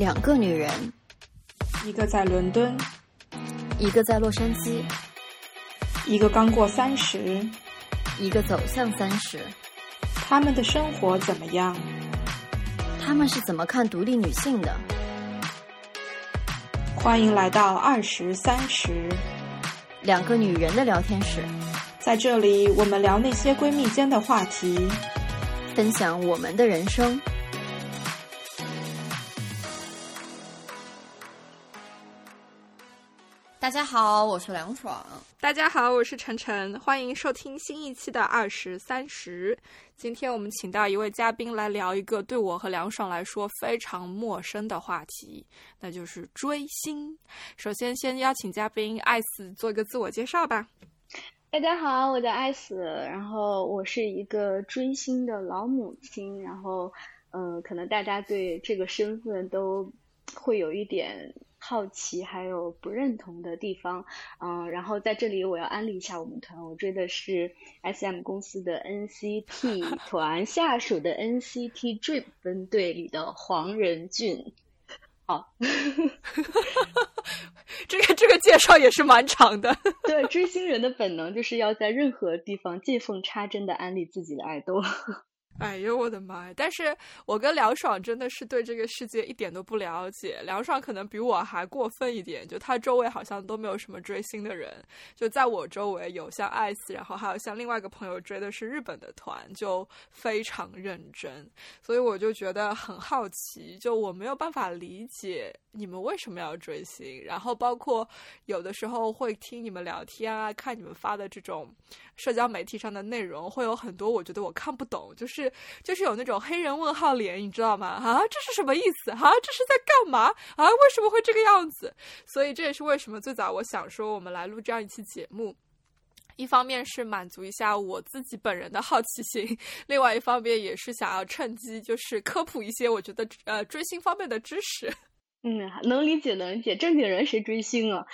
两个女人，一个在伦敦，一个在洛杉矶，一个刚过三十，一个走向三十。他们的生活怎么样？他们是怎么看独立女性的？欢迎来到二十三十，两个女人的聊天室。在这里，我们聊那些闺蜜间的话题，分享我们的人生。大家好，我是梁爽。大家好，我是晨晨。欢迎收听新一期的二十三十。今天我们请到一位嘉宾来聊一个对我和梁爽来说非常陌生的话题，那就是追星。首先，先邀请嘉宾艾斯做一个自我介绍吧。大家好，我叫艾斯，然后我是一个追星的老母亲，然后，嗯，可能大家对这个身份都会有一点。好奇还有不认同的地方，嗯，然后在这里我要安利一下我们团，我追的是 S M 公司的 N C T 团下属的 N C T Dream 分队里的黄仁俊。好，这个这个介绍也是蛮长的。对，追星人的本能就是要在任何地方见缝插针的安利自己的爱豆。哎呦我的妈呀！但是我跟梁爽真的是对这个世界一点都不了解。梁爽可能比我还过分一点，就他周围好像都没有什么追星的人。就在我周围有像艾斯，然后还有像另外一个朋友追的是日本的团，就非常认真。所以我就觉得很好奇，就我没有办法理解你们为什么要追星。然后包括有的时候会听你们聊天啊，看你们发的这种社交媒体上的内容，会有很多我觉得我看不懂，就是。就是有那种黑人问号脸，你知道吗？啊，这是什么意思？啊，这是在干嘛？啊，为什么会这个样子？所以这也是为什么最早我想说我们来录这样一期节目，一方面是满足一下我自己本人的好奇心，另外一方面也是想要趁机就是科普一些我觉得呃追星方面的知识。嗯，能理解能理解，正经人谁追星啊？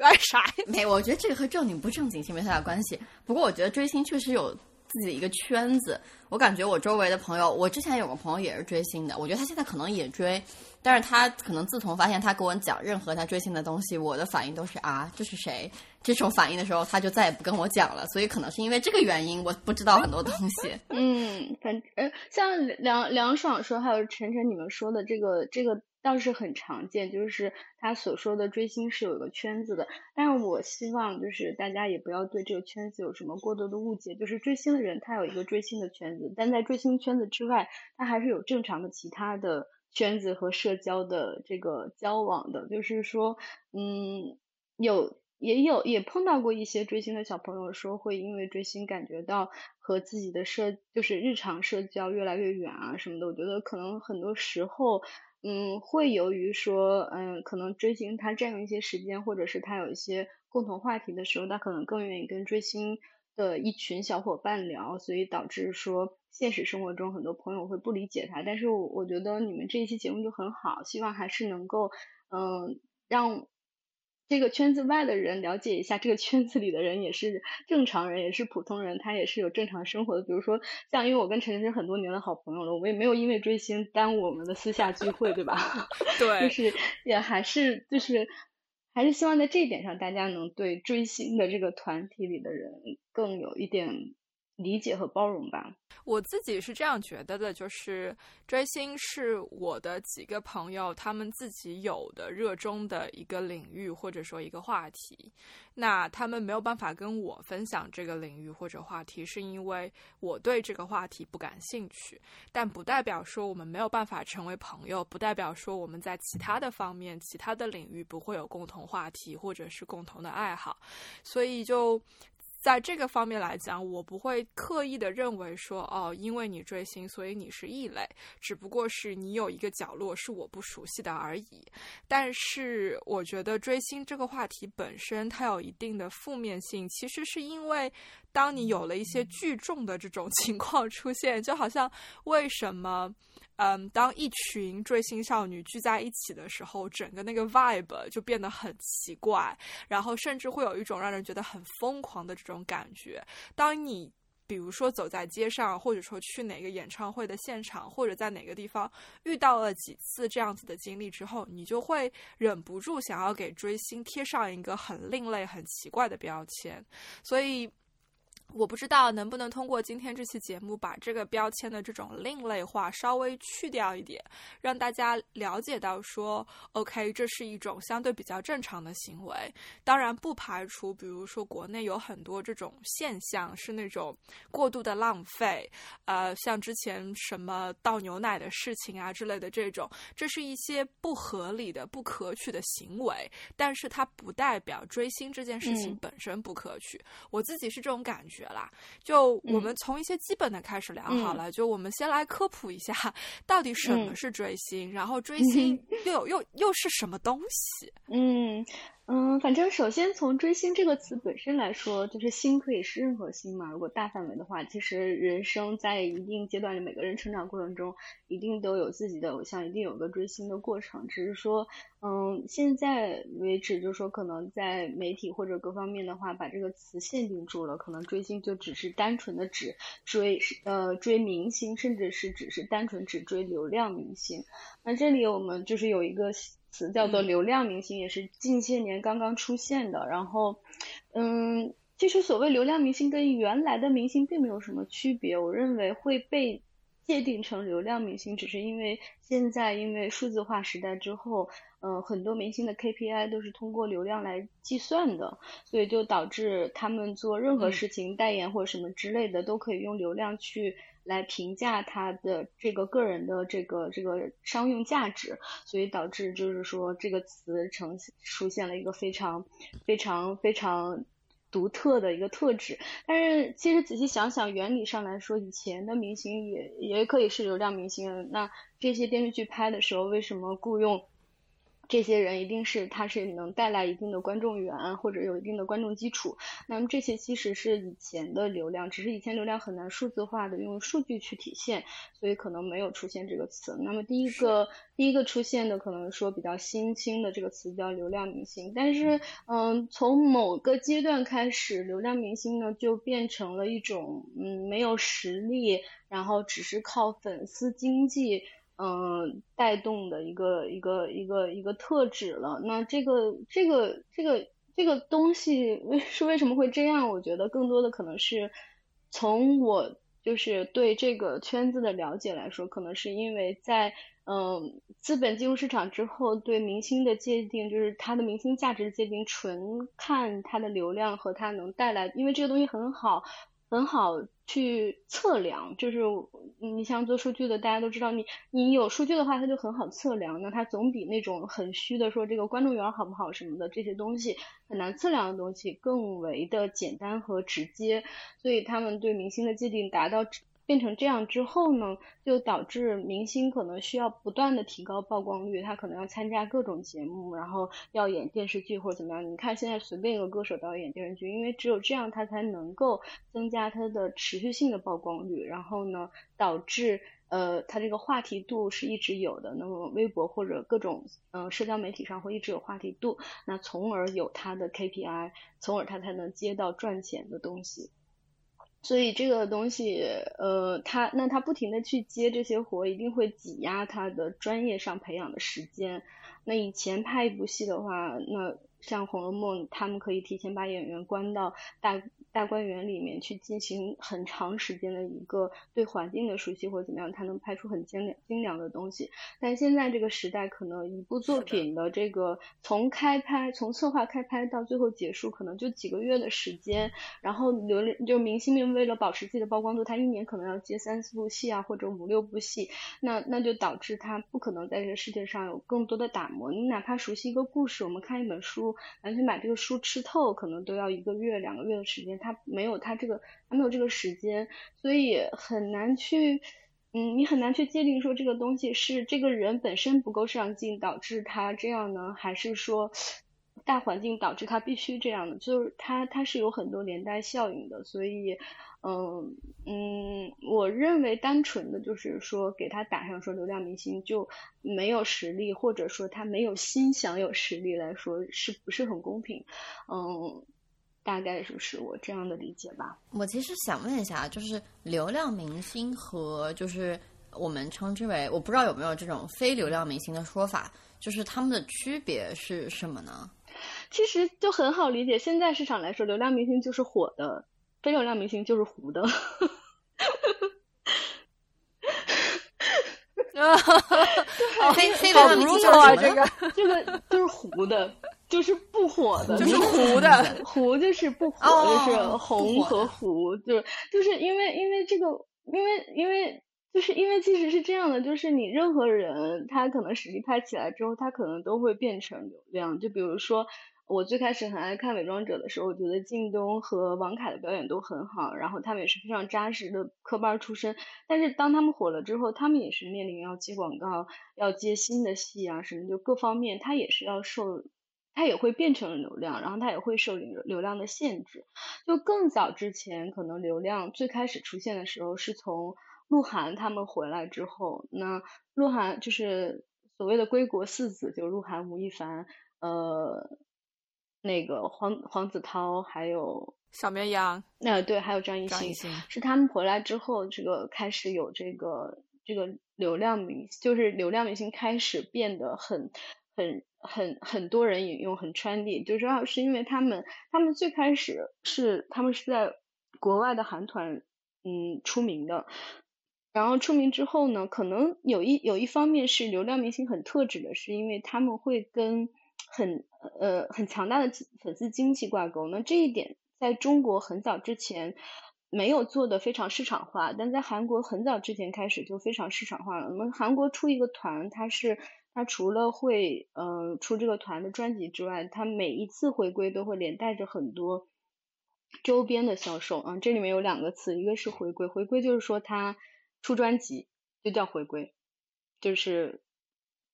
爱 啥？没，我觉得这个和正经不正经没太大关系。不过我觉得追星确实有。自己的一个圈子，我感觉我周围的朋友，我之前有个朋友也是追星的，我觉得他现在可能也追，但是他可能自从发现他跟我讲任何他追星的东西，我的反应都是啊，这是谁？这种反应的时候，他就再也不跟我讲了，所以可能是因为这个原因，我不知道很多东西。嗯，反呃，像梁梁爽说，还有晨晨你们说的这个这个。倒是很常见，就是他所说的追星是有一个圈子的，但是我希望就是大家也不要对这个圈子有什么过多的误解，就是追星的人他有一个追星的圈子，但在追星圈子之外，他还是有正常的其他的圈子和社交的这个交往的，就是说，嗯，有也有也碰到过一些追星的小朋友说会因为追星感觉到和自己的社就是日常社交越来越远啊什么的，我觉得可能很多时候。嗯，会由于说，嗯，可能追星他占用一些时间，或者是他有一些共同话题的时候，他可能更愿意跟追星的一群小伙伴聊，所以导致说现实生活中很多朋友会不理解他。但是我我觉得你们这一期节目就很好，希望还是能够，嗯，让。这个圈子外的人了解一下，这个圈子里的人也是正常人，也是普通人，他也是有正常生活的。比如说，像因为我跟陈晨是很多年的好朋友了，我也没有因为追星耽误我们的私下聚会，对吧？对，就是也还是就是还是希望在这一点上，大家能对追星的这个团体里的人更有一点。理解和包容吧，我自己是这样觉得的，就是追星是我的几个朋友他们自己有的热衷的一个领域或者说一个话题，那他们没有办法跟我分享这个领域或者话题，是因为我对这个话题不感兴趣，但不代表说我们没有办法成为朋友，不代表说我们在其他的方面、其他的领域不会有共同话题或者是共同的爱好，所以就。在这个方面来讲，我不会刻意的认为说，哦，因为你追星，所以你是异类，只不过是你有一个角落是我不熟悉的而已。但是，我觉得追星这个话题本身它有一定的负面性，其实是因为当你有了一些聚众的这种 情况出现，就好像为什么？嗯，当一群追星少女聚在一起的时候，整个那个 vibe 就变得很奇怪，然后甚至会有一种让人觉得很疯狂的这种感觉。当你比如说走在街上，或者说去哪个演唱会的现场，或者在哪个地方遇到了几次这样子的经历之后，你就会忍不住想要给追星贴上一个很另类、很奇怪的标签，所以。我不知道能不能通过今天这期节目把这个标签的这种另类化稍微去掉一点，让大家了解到说，OK，这是一种相对比较正常的行为。当然不排除，比如说国内有很多这种现象是那种过度的浪费，呃，像之前什么倒牛奶的事情啊之类的这种，这是一些不合理的、不可取的行为。但是它不代表追星这件事情本身不可取。我自己是这种感觉。啦，就我们从一些基本的开始聊好了。就我们先来科普一下，到底什么是追星，然后追星又又又是什么东西？嗯。嗯，反正首先从追星这个词本身来说，就是星可以是任何星嘛。如果大范围的话，其实人生在一定阶段里，每个人成长过程中一定都有自己的偶像，一定有个追星的过程。只是说，嗯，现在为止，就是说可能在媒体或者各方面的话，把这个词限定住了，可能追星就只是单纯的只追呃追明星，甚至是只是单纯只追流量明星。那这里我们就是有一个。词叫做流量明星，也是近些年刚刚出现的。然后，嗯，其实所谓流量明星跟原来的明星并没有什么区别。我认为会被界定成流量明星，只是因为现在因为数字化时代之后，嗯，很多明星的 KPI 都是通过流量来计算的，所以就导致他们做任何事情，代言或者什么之类的，都可以用流量去。来评价他的这个个人的这个这个商用价值，所以导致就是说这个词呈出现了一个非常非常非常独特的一个特质。但是其实仔细想想，原理上来说，以前的明星也也可以是流量明星。那这些电视剧拍的时候，为什么雇佣？这些人一定是他是能带来一定的观众源或者有一定的观众基础，那么这些其实是以前的流量，只是以前流量很难数字化的用数据去体现，所以可能没有出现这个词。那么第一个第一个出现的可能说比较新兴的这个词叫流量明星，但是嗯从某个阶段开始，流量明星呢就变成了一种嗯没有实力，然后只是靠粉丝经济。嗯，带动的一个一个一个一个特质了。那这个这个这个这个东西为是为什么会这样？我觉得更多的可能是从我就是对这个圈子的了解来说，可能是因为在嗯资本进入市场之后，对明星的界定就是他的明星价值界定，纯看他的流量和他能带来，因为这个东西很好。很好去测量，就是你像做数据的，大家都知道，你你有数据的话，它就很好测量。那它总比那种很虚的说这个观众缘好不好什么的这些东西很难测量的东西更为的简单和直接。所以他们对明星的界定达到。变成这样之后呢，就导致明星可能需要不断的提高曝光率，他可能要参加各种节目，然后要演电视剧或者怎么样。你看现在随便一个歌手都要演电视剧，因为只有这样他才能够增加他的持续性的曝光率，然后呢，导致呃他这个话题度是一直有的。那么微博或者各种嗯社交媒体上会一直有话题度，那从而有他的 KPI，从而他才能接到赚钱的东西。所以这个东西，呃，他那他不停的去接这些活，一定会挤压他的专业上培养的时间。那以前拍一部戏的话，那像《红楼梦》，他们可以提前把演员关到大。大观园里面去进行很长时间的一个对环境的熟悉或者怎么样，他能拍出很精良精良的东西。但现在这个时代，可能一部作品的这个从开拍、从策划开拍到最后结束，可能就几个月的时间。然后流量就明星们为了保持自己的曝光度，他一年可能要接三四部戏啊，或者五六部戏。那那就导致他不可能在这个世界上有更多的打磨。你哪怕熟悉一个故事，我们看一本书，完全把这个书吃透，可能都要一个月、两个月的时间。他没有他这个，他没有这个时间，所以很难去，嗯，你很难去界定说这个东西是这个人本身不够上进导致他这样呢，还是说大环境导致他必须这样的？就是他他是有很多连带效应的，所以，嗯嗯，我认为单纯的就是说给他打上说流量明星就没有实力，或者说他没有心想有实力来说，是不是很公平？嗯。大概就是我这样的理解吧。我其实想问一下，就是流量明星和就是我们称之为，我不知道有没有这种非流量明星的说法，就是他们的区别是什么呢？其实就很好理解，现在市场来说，流量明星就是火的，非流量明星就是糊的。哈哈哈非 非流量明星就是啊，这个这个就是糊的。就是不火的，就是糊的，糊就是不火，就是红和糊，就就是因为因为这个，因为因为就是因为其实是这样的，就是你任何人他可能实力拍起来之后，他可能都会变成流量。就比如说我最开始很爱看伪装者的时候，我觉得靳东和王凯的表演都很好，然后他们也是非常扎实的科班出身。但是当他们火了之后，他们也是面临要接广告、要接新的戏啊什么，就各方面他也是要受。它也会变成流量，然后它也会受流流量的限制。就更早之前，可能流量最开始出现的时候，是从鹿晗他们回来之后。那鹿晗就是所谓的归国四子，就鹿晗、吴亦凡、呃，那个黄黄子韬，还有小绵羊。那对，还有张艺兴，是他们回来之后，这个开始有这个这个流量明，就是流量明星开始变得很。很很很多人引用很 trendy，就主要是因为他们他们最开始是他们是在国外的韩团嗯出名的，然后出名之后呢，可能有一有一方面是流量明星很特指的是因为他们会跟很呃很强大的粉丝经济挂钩，那这一点在中国很早之前没有做的非常市场化，但在韩国很早之前开始就非常市场化了。那么韩国出一个团，它是。他除了会呃出这个团的专辑之外，他每一次回归都会连带着很多周边的销售啊。这里面有两个词，一个是回归，回归就是说他出专辑就叫回归，就是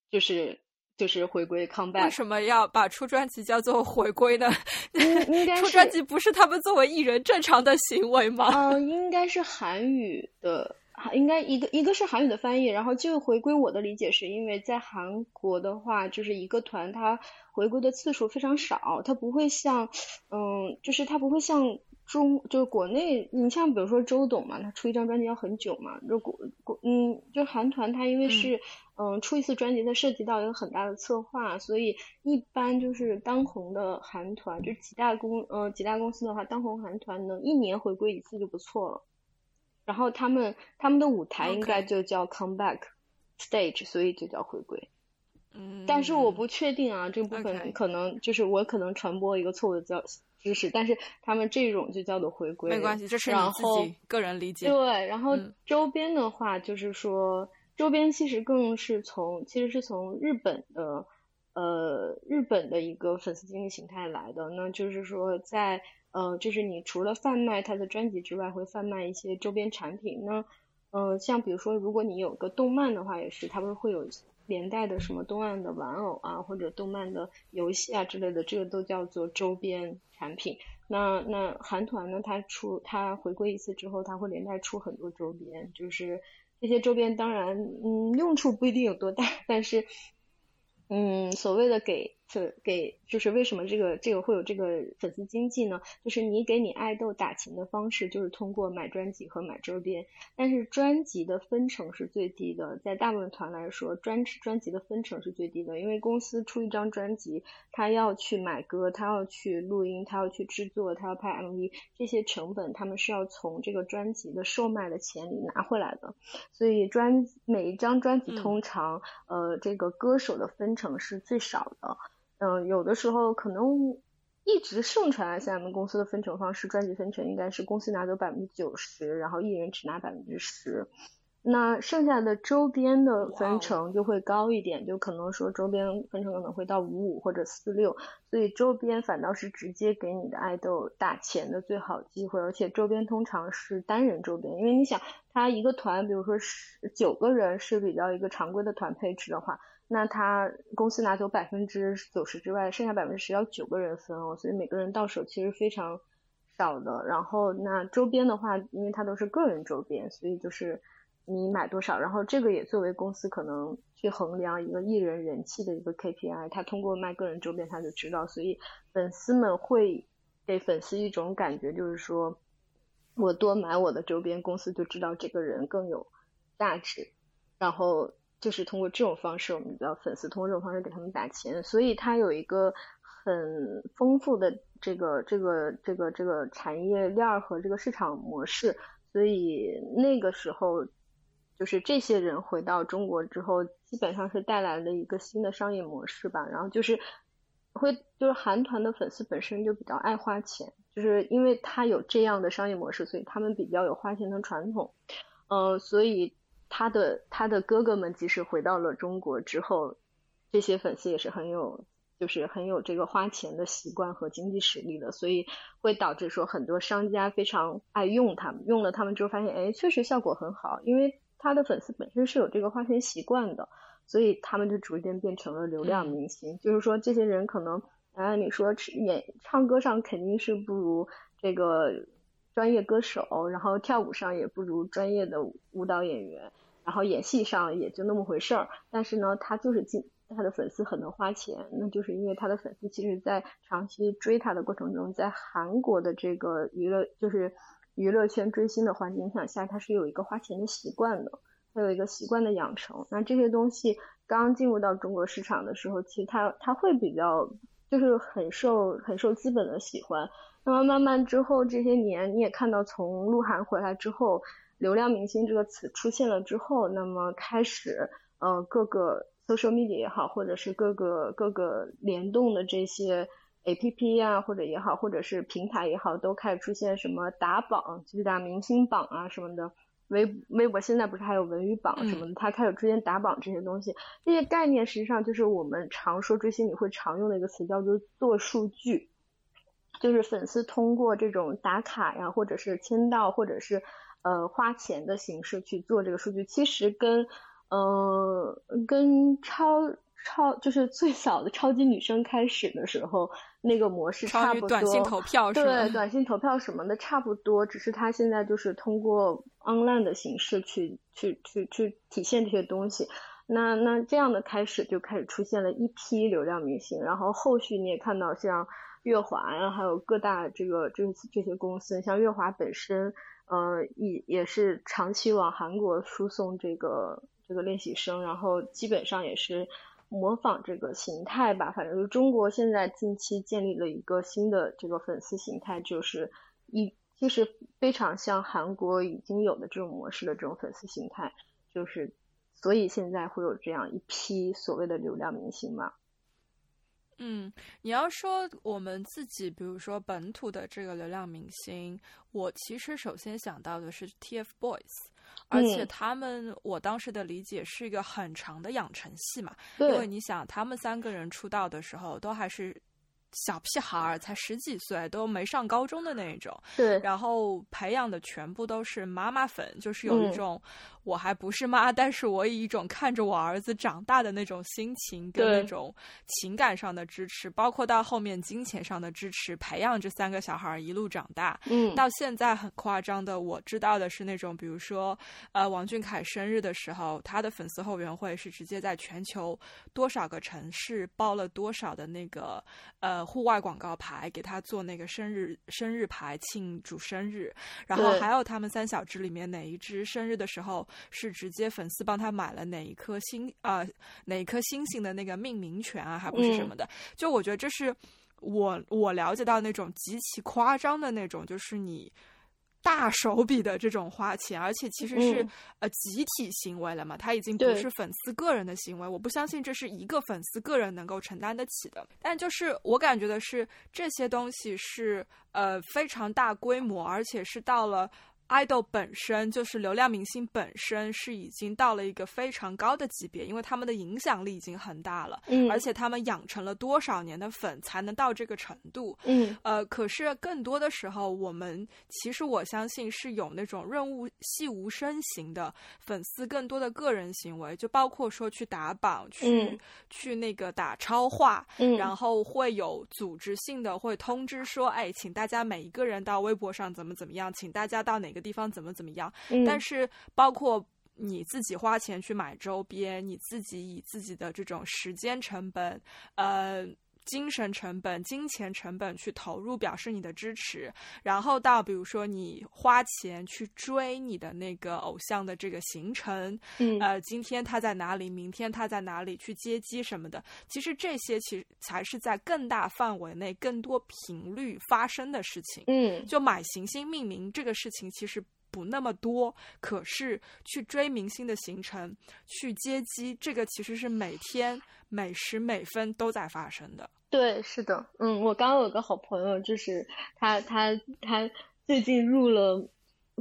就是就是回归 come back。为什么要把出专辑叫做回归呢？应该 出专辑不是他们作为艺人正常的行为吗？嗯，应该是韩语的。应该一个一个是韩语的翻译，然后就回归我的理解是因为在韩国的话，就是一个团它回归的次数非常少，它不会像，嗯，就是它不会像中就是国内，你像比如说周董嘛，他出一张专辑要很久嘛，就国国嗯，就韩团它因为是嗯出一次专辑它涉及到一个很大的策划，所以一般就是当红的韩团，就几大公呃几大公司的话，当红韩团能一年回归一次就不错了。然后他们他们的舞台应该就叫 come back stage，所以就叫回归。嗯，但是我不确定啊，这部分可能就是我可能传播一个错误的教知识，但是他们这种就叫做回归。没关系，这是你自己个人理解。对，然后周边的话就是说，周边其实更是从其实是从日本的呃日本的一个粉丝经济形态来的，那就是说在。呃，就是你除了贩卖他的专辑之外，会贩卖一些周边产品。那，呃，像比如说，如果你有个动漫的话，也是，它不是会有连带的什么动漫的玩偶啊，或者动漫的游戏啊之类的，这个都叫做周边产品。那那韩团呢，它出它回归一次之后，它会连带出很多周边，就是这些周边当然，嗯，用处不一定有多大，但是，嗯，所谓的给。是给，就是为什么这个这个会有这个粉丝经济呢？就是你给你爱豆打钱的方式，就是通过买专辑和买周边。但是专辑的分成是最低的，在大部分团来说，专专辑的分成是最低的，因为公司出一张专辑，他要去买歌，他要去录音，他要去制作，他要拍 MV，这些成本他们是要从这个专辑的售卖的钱里拿回来的。所以专每一张专辑通常，呃，这个歌手的分成是最少的。嗯，有的时候可能一直盛传下咱们公司的分成方式，专辑分成应该是公司拿走百分之九十，然后艺人只拿百分之十。那剩下的周边的分成就会高一点，就可能说周边分成可能会到五五或者四六，所以周边反倒是直接给你的爱豆打钱的最好机会，而且周边通常是单人周边，因为你想他一个团，比如说十九个人是比较一个常规的团配置的话。那他公司拿走百分之九十之外，剩下百分之十要九个人分哦，所以每个人到手其实非常少的。然后那周边的话，因为它都是个人周边，所以就是你买多少，然后这个也作为公司可能去衡量一个艺人人气的一个 KPI。他通过卖个人周边，他就知道，所以粉丝们会给粉丝一种感觉，就是说我多买我的周边，公司就知道这个人更有价值，然后就是通过这种方式，我们叫粉丝通过这种方式给他们打钱，所以它有一个很丰富的这个这个这个这个产业链和这个市场模式，所以那个时候。就是这些人回到中国之后，基本上是带来了一个新的商业模式吧。然后就是会，就是韩团的粉丝本身就比较爱花钱，就是因为他有这样的商业模式，所以他们比较有花钱的传统。呃，所以他的他的哥哥们即使回到了中国之后，这些粉丝也是很有，就是很有这个花钱的习惯和经济实力的，所以会导致说很多商家非常爱用他们，用了他们之后发现，哎，确实效果很好，因为。他的粉丝本身是有这个花钱习惯的，所以他们就逐渐变成了流量明星。就是说，这些人可能，啊，你说演唱歌上肯定是不如这个专业歌手，然后跳舞上也不如专业的舞蹈演员，然后演戏上也就那么回事儿。但是呢，他就是进他的粉丝很能花钱，那就是因为他的粉丝其实，在长期追他的过程中，在韩国的这个娱乐就是。娱乐圈追星的环境下，他是有一个花钱的习惯的，他有一个习惯的养成。那这些东西刚进入到中国市场的时候，其实他他会比较就是很受很受资本的喜欢。那么慢慢之后这些年，你也看到从鹿晗回来之后，流量明星这个词出现了之后，那么开始呃各个 social media 也好，或者是各个各个联动的这些。A P P 呀，或者也好，或者是平台也好，都开始出现什么打榜、就是大明星榜啊什么的。微微博现在不是还有文娱榜什么的，它开始出现打榜这些东西。这些概念实际上就是我们常说追星你会常用的一个词，叫做做数据。就是粉丝通过这种打卡呀，或者是签到，或者是呃花钱的形式去做这个数据，其实跟呃跟超。超就是最早的超级女生开始的时候，那个模式差不多。短信投票是对，短信投票什么的差不多，只是它现在就是通过 online 的形式去去去去体现这些东西。那那这样的开始就开始出现了一批流量明星，然后后续你也看到像乐华呀，还有各大这个这这些公司，像乐华本身，呃，也也是长期往韩国输送这个这个练习生，然后基本上也是。模仿这个形态吧，反正就中国现在近期建立了一个新的这个粉丝形态，就是一就是非常像韩国已经有的这种模式的这种粉丝形态，就是所以现在会有这样一批所谓的流量明星嘛。嗯，你要说我们自己，比如说本土的这个流量明星，我其实首先想到的是 TFBOYS。而且他们，我当时的理解是一个很长的养成系嘛，因为你想，他们三个人出道的时候都还是小屁孩儿，才十几岁，都没上高中的那种，对，然后培养的全部都是妈妈粉，就是有一种。我还不是妈，但是我以一种看着我儿子长大的那种心情跟那种情感上的支持，包括到后面金钱上的支持，培养这三个小孩一路长大。嗯，到现在很夸张的，我知道的是那种，比如说，呃，王俊凯生日的时候，他的粉丝后援会是直接在全球多少个城市包了多少的那个呃户外广告牌，给他做那个生日生日牌庆祝生日。然后还有他们三小只里面哪一只生日的时候。是直接粉丝帮他买了哪一颗星啊，哪一颗星星的那个命名权啊，还不是什么的。就我觉得这是我我了解到那种极其夸张的那种，就是你大手笔的这种花钱，而且其实是呃集体行为了嘛，他已经不是粉丝个人的行为。我不相信这是一个粉丝个人能够承担得起的。但就是我感觉的是，这些东西是呃非常大规模，而且是到了。Idol 本身就是流量明星本身是已经到了一个非常高的级别，因为他们的影响力已经很大了，嗯，而且他们养成了多少年的粉才能到这个程度，嗯，呃，可是更多的时候，我们其实我相信是有那种润物细无声型的粉丝，更多的个人行为，就包括说去打榜，去去那个打超话，嗯，然后会有组织性的会通知说，哎，请大家每一个人到微博上怎么怎么样，请大家到哪个。地方怎么怎么样？但是包括你自己花钱去买周边，你自己以自己的这种时间成本，呃，精神成本、金钱成本去投入，表示你的支持。然后到比如说你花钱去追你的那个偶像的这个行程，嗯呃，今天他在哪里，明天他在哪里，去接机什么的。其实这些其实才是在更大范围内、更多频率发生的事情。嗯就买行星命名这个事情其实不那么多，可是去追明星的行程、去接机，这个其实是每天每时每分都在发生的。对，是的，嗯，我刚刚有个好朋友，就是他他他最近入了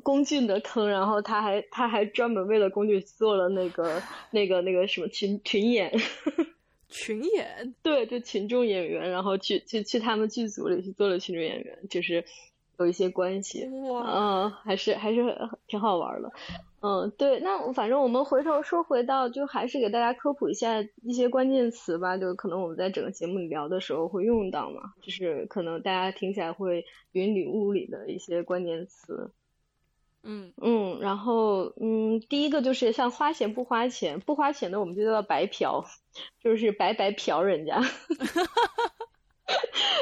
龚俊的坑，然后他还他还专门为了龚俊做了那个那个那个什么群群演，群演，对，就群众演员，然后去去去他们剧组里去做了群众演员，就是有一些关系。哇，嗯，还是还是挺好玩的。嗯，对，那我反正我们回头说回到，就还是给大家科普一下一些关键词吧，就可能我们在整个节目里聊的时候会用到嘛，就是可能大家听起来会云里雾里的一些关键词。嗯嗯，然后嗯，第一个就是像花钱不花钱，不花钱的我们就叫白嫖，就是白白嫖人家。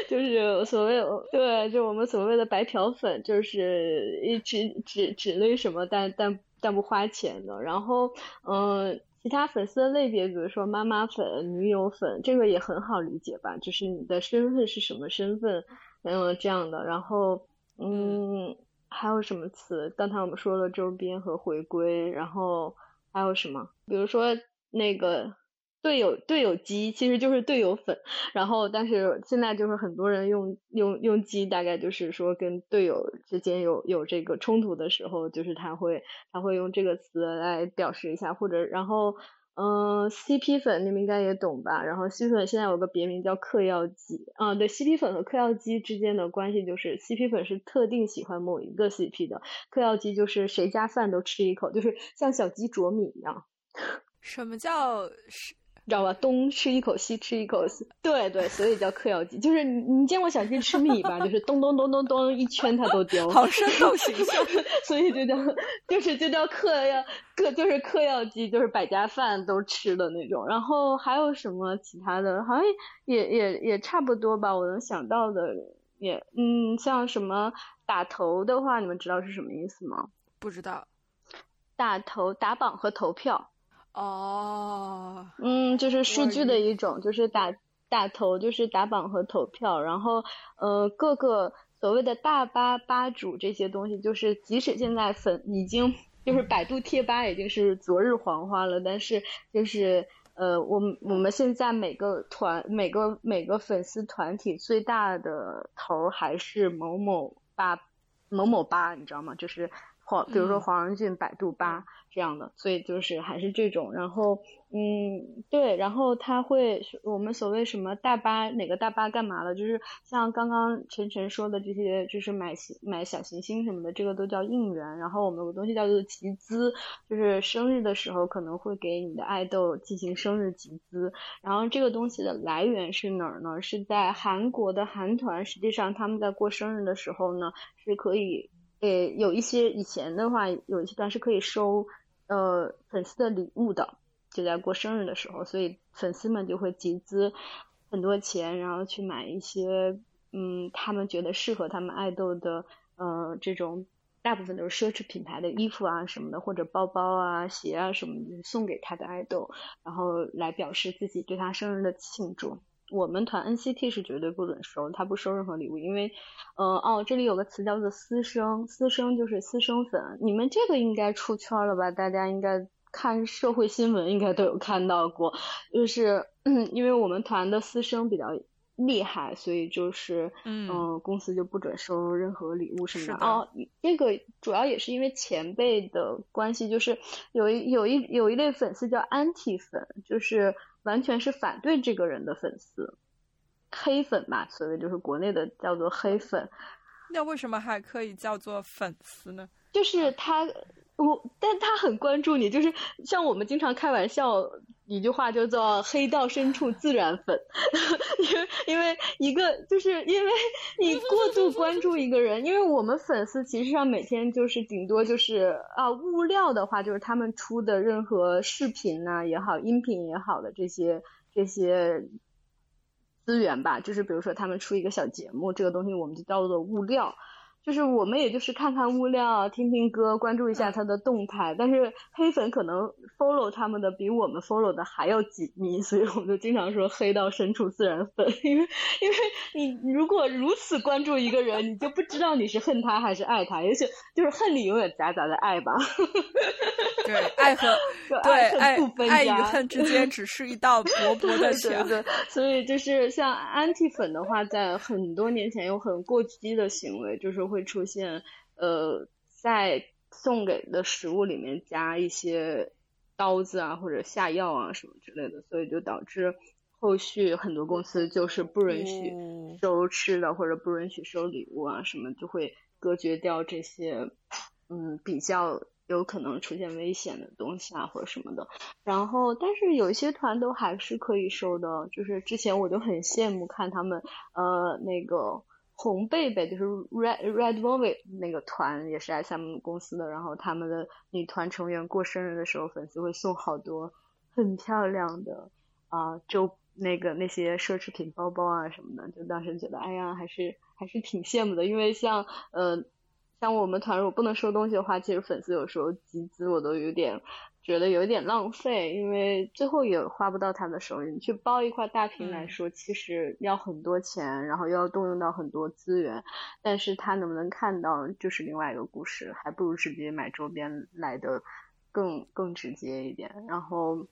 就是所谓对，就我们所谓的白嫖粉，就是一直只只那什么，但但但不花钱的。然后嗯，其他粉丝的类别，比如说妈妈粉、女友粉，这个也很好理解吧？就是你的身份是什么身份，嗯，这样的。然后嗯，还有什么词？刚才我们说了周边和回归，然后还有什么？比如说那个。队友队友鸡其实就是队友粉，然后但是现在就是很多人用用用鸡，大概就是说跟队友之间有有这个冲突的时候，就是他会他会用这个词来表示一下，或者然后嗯 CP 粉你们应该也懂吧？然后 CP 粉现在有个别名叫嗑药鸡，啊对 CP 粉和嗑药鸡之间的关系就是 CP 粉是特定喜欢某一个 CP 的，嗑药鸡就是谁家饭都吃一口，就是像小鸡啄米一样。什么叫是是？知道吧？东吃一口，西吃一口，对对，所以叫嗑药鸡。就是你你见过小鸡吃米吧？就是咚咚咚咚咚一圈它都叼，好生动形象。所以就叫就是就叫嗑药嗑就是嗑药鸡，就是百家饭都吃的那种。然后还有什么其他的？好像也也也差不多吧。我能想到的也嗯，像什么打头的话，你们知道是什么意思吗？不知道。打头打榜和投票。哦，嗯，就是数据的一种，就是打打投，就是打榜和投票，然后呃，各个所谓的大吧吧主这些东西，就是即使现在粉已经就是百度贴吧已经是昨日黄花了，但是就是呃，我们我们现在每个团每个每个粉丝团体最大的头还是某某吧某某吧，你知道吗？就是黄，比如说黄仁俊百度吧。这样的，所以就是还是这种，然后嗯，对，然后他会我们所谓什么大巴哪个大巴干嘛了，就是像刚刚晨晨说的这些，就是买买小行星什么的，这个都叫应援。然后我们有个东西叫做集资，就是生日的时候可能会给你的爱豆进行生日集资。然后这个东西的来源是哪儿呢？是在韩国的韩团，实际上他们在过生日的时候呢，是可以。呃，有一些以前的话，有一些段是可以收呃粉丝的礼物的，就在过生日的时候，所以粉丝们就会集资很多钱，然后去买一些嗯他们觉得适合他们爱豆的呃这种大部分都是奢侈品牌的衣服啊什么的，或者包包啊鞋啊什么的送给他的爱豆，然后来表示自己对他生日的庆祝。我们团 NCT 是绝对不准收，他不收任何礼物，因为，呃，哦，这里有个词叫做私生，私生就是私生粉，你们这个应该出圈了吧？大家应该看社会新闻应该都有看到过，就是因为我们团的私生比较厉害，所以就是，嗯，公司就不准收任何礼物什么的。哦，这个主要也是因为前辈的关系，就是有一有一有一类粉丝叫安 T 粉，就是。完全是反对这个人的粉丝，黑粉嘛，所谓就是国内的叫做黑粉。那为什么还可以叫做粉丝呢？就是他，我，但他很关注你，就是像我们经常开玩笑一句话，就叫“黑到深处自然粉”，因为因为一个就是因为你过度关注一个人，因为我们粉丝其实上每天就是顶多就是啊物料的话，就是他们出的任何视频呐也好，音频也好的这些这些。资源吧，就是比如说他们出一个小节目，这个东西我们就叫做物料。就是我们也就是看看物料，听听歌，关注一下他的动态。但是黑粉可能 follow 他们的比我们 follow 的还要紧密，所以我们就经常说黑到深处自然粉。因为因为你如果如此关注一个人，你就不知道你是恨他还是爱他，也许就是恨里永远夹杂着爱吧。对，爱和对爱爱与恨之间只是一道 薄薄的墙。对，所以就是像 anti 粉的话，在很多年前有很过激的行为，就是会。会出现，呃，在送给的食物里面加一些刀子啊，或者下药啊什么之类的，所以就导致后续很多公司就是不允许收吃的，或者不允许收礼物啊什么，就会隔绝掉这些，嗯，比较有可能出现危险的东西啊或者什么的。然后，但是有一些团都还是可以收的，就是之前我就很羡慕看他们，呃，那个。红贝贝就是 Red Red Velvet 那个团也是 SM 公司的，然后他们的女团成员过生日的时候，粉丝会送好多很漂亮的啊，就那个那些奢侈品包包啊什么的，就当时觉得哎呀，还是还是挺羡慕的，因为像呃像我们团如果不能收东西的话，其实粉丝有时候集资我都有点。觉得有点浪费，因为最后也花不到他的手里。你去包一块大屏来说，其实要很多钱，然后又要动用到很多资源。但是他能不能看到，就是另外一个故事，还不如直接买周边来的更更直接一点。然后，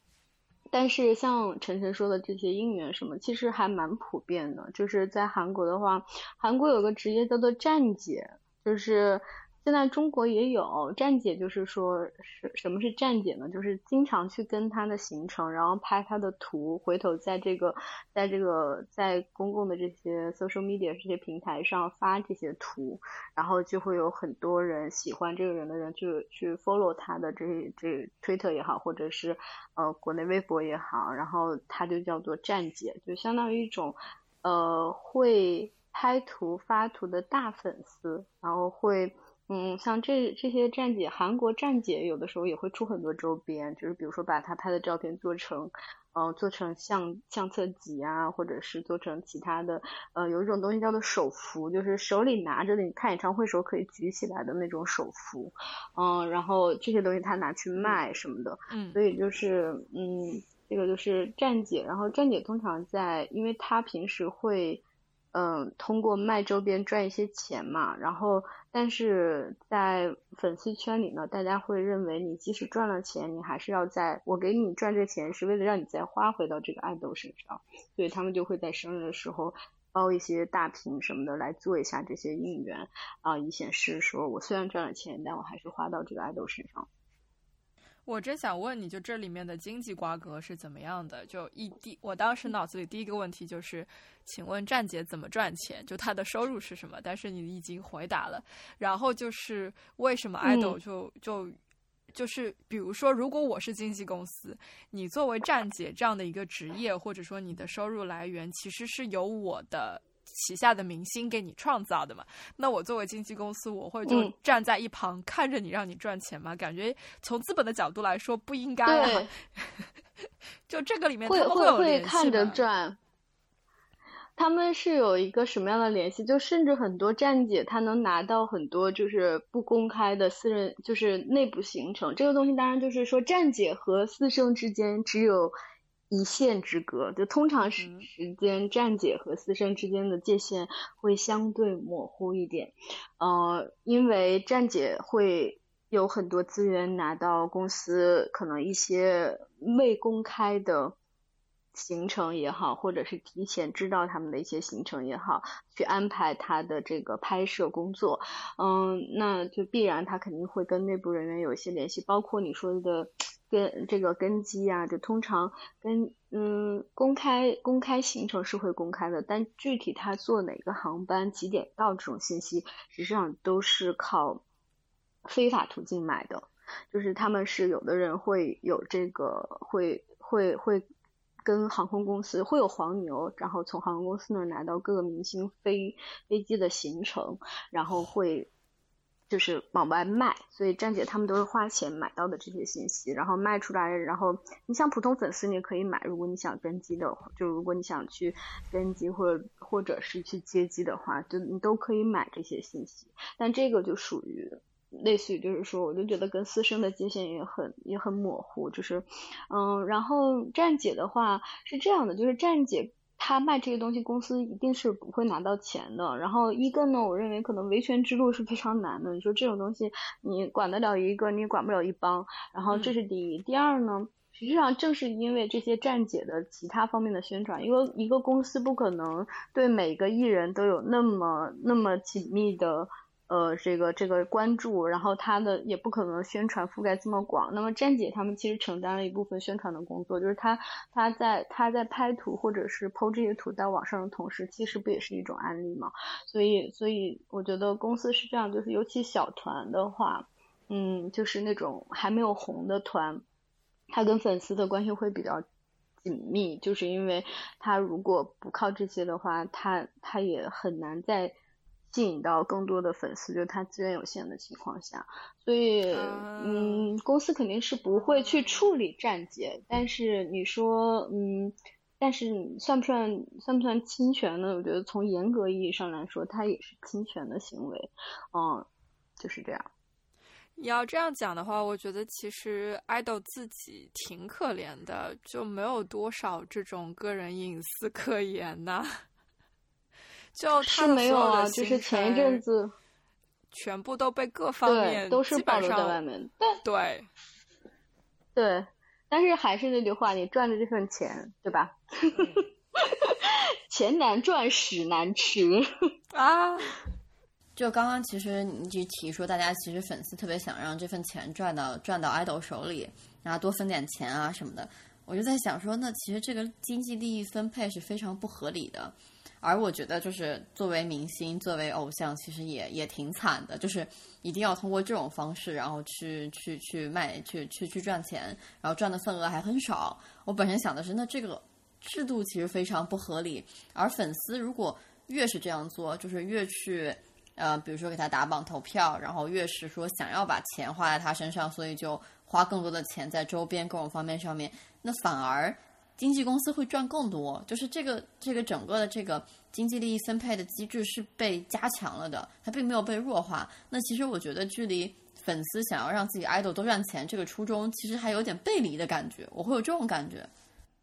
但是像晨晨说的这些应援什么，其实还蛮普遍的。就是在韩国的话，韩国有个职业叫做站姐，就是。现在中国也有站姐，就是说什什么是站姐呢？就是经常去跟他的行程，然后拍他的图，回头在这个在这个在公共的这些 social media 这些平台上发这些图，然后就会有很多人喜欢这个人的人就去 follow 他的这这 Twitter 也好，或者是呃国内微博也好，然后他就叫做站姐，就相当于一种呃会拍图发图的大粉丝，然后会。嗯，像这这些站姐，韩国站姐有的时候也会出很多周边，就是比如说把她拍的照片做成，呃，做成相相册集啊，或者是做成其他的，呃，有一种东西叫做手幅，就是手里拿着的，你看演唱会时候可以举起来的那种手幅，嗯，然后这些东西他拿去卖什么的，嗯，所以就是，嗯，这个就是站姐，然后站姐通常在，因为她平时会。嗯，通过卖周边赚一些钱嘛，然后但是在粉丝圈里呢，大家会认为你即使赚了钱，你还是要在我给你赚这钱是为了让你再花回到这个爱豆身上，所以他们就会在生日的时候包一些大屏什么的来做一下这些应援啊，以显示说我虽然赚了钱，但我还是花到这个爱豆身上。我真想问你，就这里面的经济瓜葛是怎么样的？就一第，我当时脑子里第一个问题就是，请问站姐怎么赚钱？就她的收入是什么？但是你已经回答了。然后就是为什么 idol 就就就是比如说，如果我是经纪公司，你作为站姐这样的一个职业，或者说你的收入来源，其实是由我的。旗下的明星给你创造的嘛？那我作为经纪公司，我会就站在一旁看着你，让你赚钱吗？感觉从资本的角度来说不应该啊。就这个里面，会会会看着赚。他们是有一个什么样的联系？就甚至很多站姐，她能拿到很多就是不公开的私人，就是内部行程。这个东西当然就是说，站姐和私生之间只有。一线之隔，就通常时时间站姐和私生之间的界限会相对模糊一点，呃，因为站姐会有很多资源拿到公司可能一些未公开的行程也好，或者是提前知道他们的一些行程也好，去安排他的这个拍摄工作，嗯，那就必然他肯定会跟内部人员有一些联系，包括你说的。跟这个根基啊，就通常跟嗯公开公开行程是会公开的，但具体他坐哪个航班几点到这种信息，实际上都是靠非法途径买的。就是他们是有的人会有这个会会会跟航空公司会有黄牛，然后从航空公司那儿拿到各个明星飞飞机的行程，然后会。就是往外卖，所以站姐他们都是花钱买到的这些信息，然后卖出来，然后你像普通粉丝你可以买，如果你想跟机的话，就如果你想去跟机或者或者是去接机的话，就你都可以买这些信息，但这个就属于类似于就是说，我就觉得跟私生的界限也很也很模糊，就是嗯，然后站姐的话是这样的，就是站姐。他卖这些东西，公司一定是不会拿到钱的。然后一个呢，我认为可能维权之路是非常难的。你说这种东西，你管得了一个，你也管不了一帮。然后这是第一。第二呢，实际上正是因为这些站姐的其他方面的宣传，因为一个公司不可能对每个艺人都有那么那么紧密的。呃，这个这个关注，然后他的也不可能宣传覆盖这么广。那么站姐他们其实承担了一部分宣传的工作，就是他他在他在拍图或者是抛这些图在网上的同时，其实不也是一种案例嘛？所以所以我觉得公司是这样，就是尤其小团的话，嗯，就是那种还没有红的团，他跟粉丝的关系会比较紧密，就是因为他如果不靠这些的话，他他也很难在。吸引到更多的粉丝，就是他资源有限的情况下，所以嗯，公司肯定是不会去处理站姐。但是你说嗯，但是算不算算不算侵权呢？我觉得从严格意义上来说，它也是侵权的行为。嗯，就是这样。要这样讲的话，我觉得其实爱豆自己挺可怜的，就没有多少这种个人隐私可言呐。就是没有啊，就是前一阵子，全部都被各方面都是暴露在外面。但对，对，但是还是那句话，你赚的这份钱，对吧？钱难赚，屎难吃 啊！就刚刚其实你就提说，大家其实粉丝特别想让这份钱赚到赚到爱豆手里，然后多分点钱啊什么的。我就在想说，那其实这个经济利益分配是非常不合理的。而我觉得，就是作为明星，作为偶像，其实也也挺惨的，就是一定要通过这种方式，然后去去去卖，去去去赚钱，然后赚的份额还很少。我本身想的是，那这个制度其实非常不合理。而粉丝如果越是这样做，就是越去呃，比如说给他打榜投票，然后越是说想要把钱花在他身上，所以就花更多的钱在周边各种方面上面，那反而。经纪公司会赚更多，就是这个这个整个的这个经济利益分配的机制是被加强了的，它并没有被弱化。那其实我觉得，距离粉丝想要让自己 idol 多赚钱这个初衷，其实还有点背离的感觉。我会有这种感觉。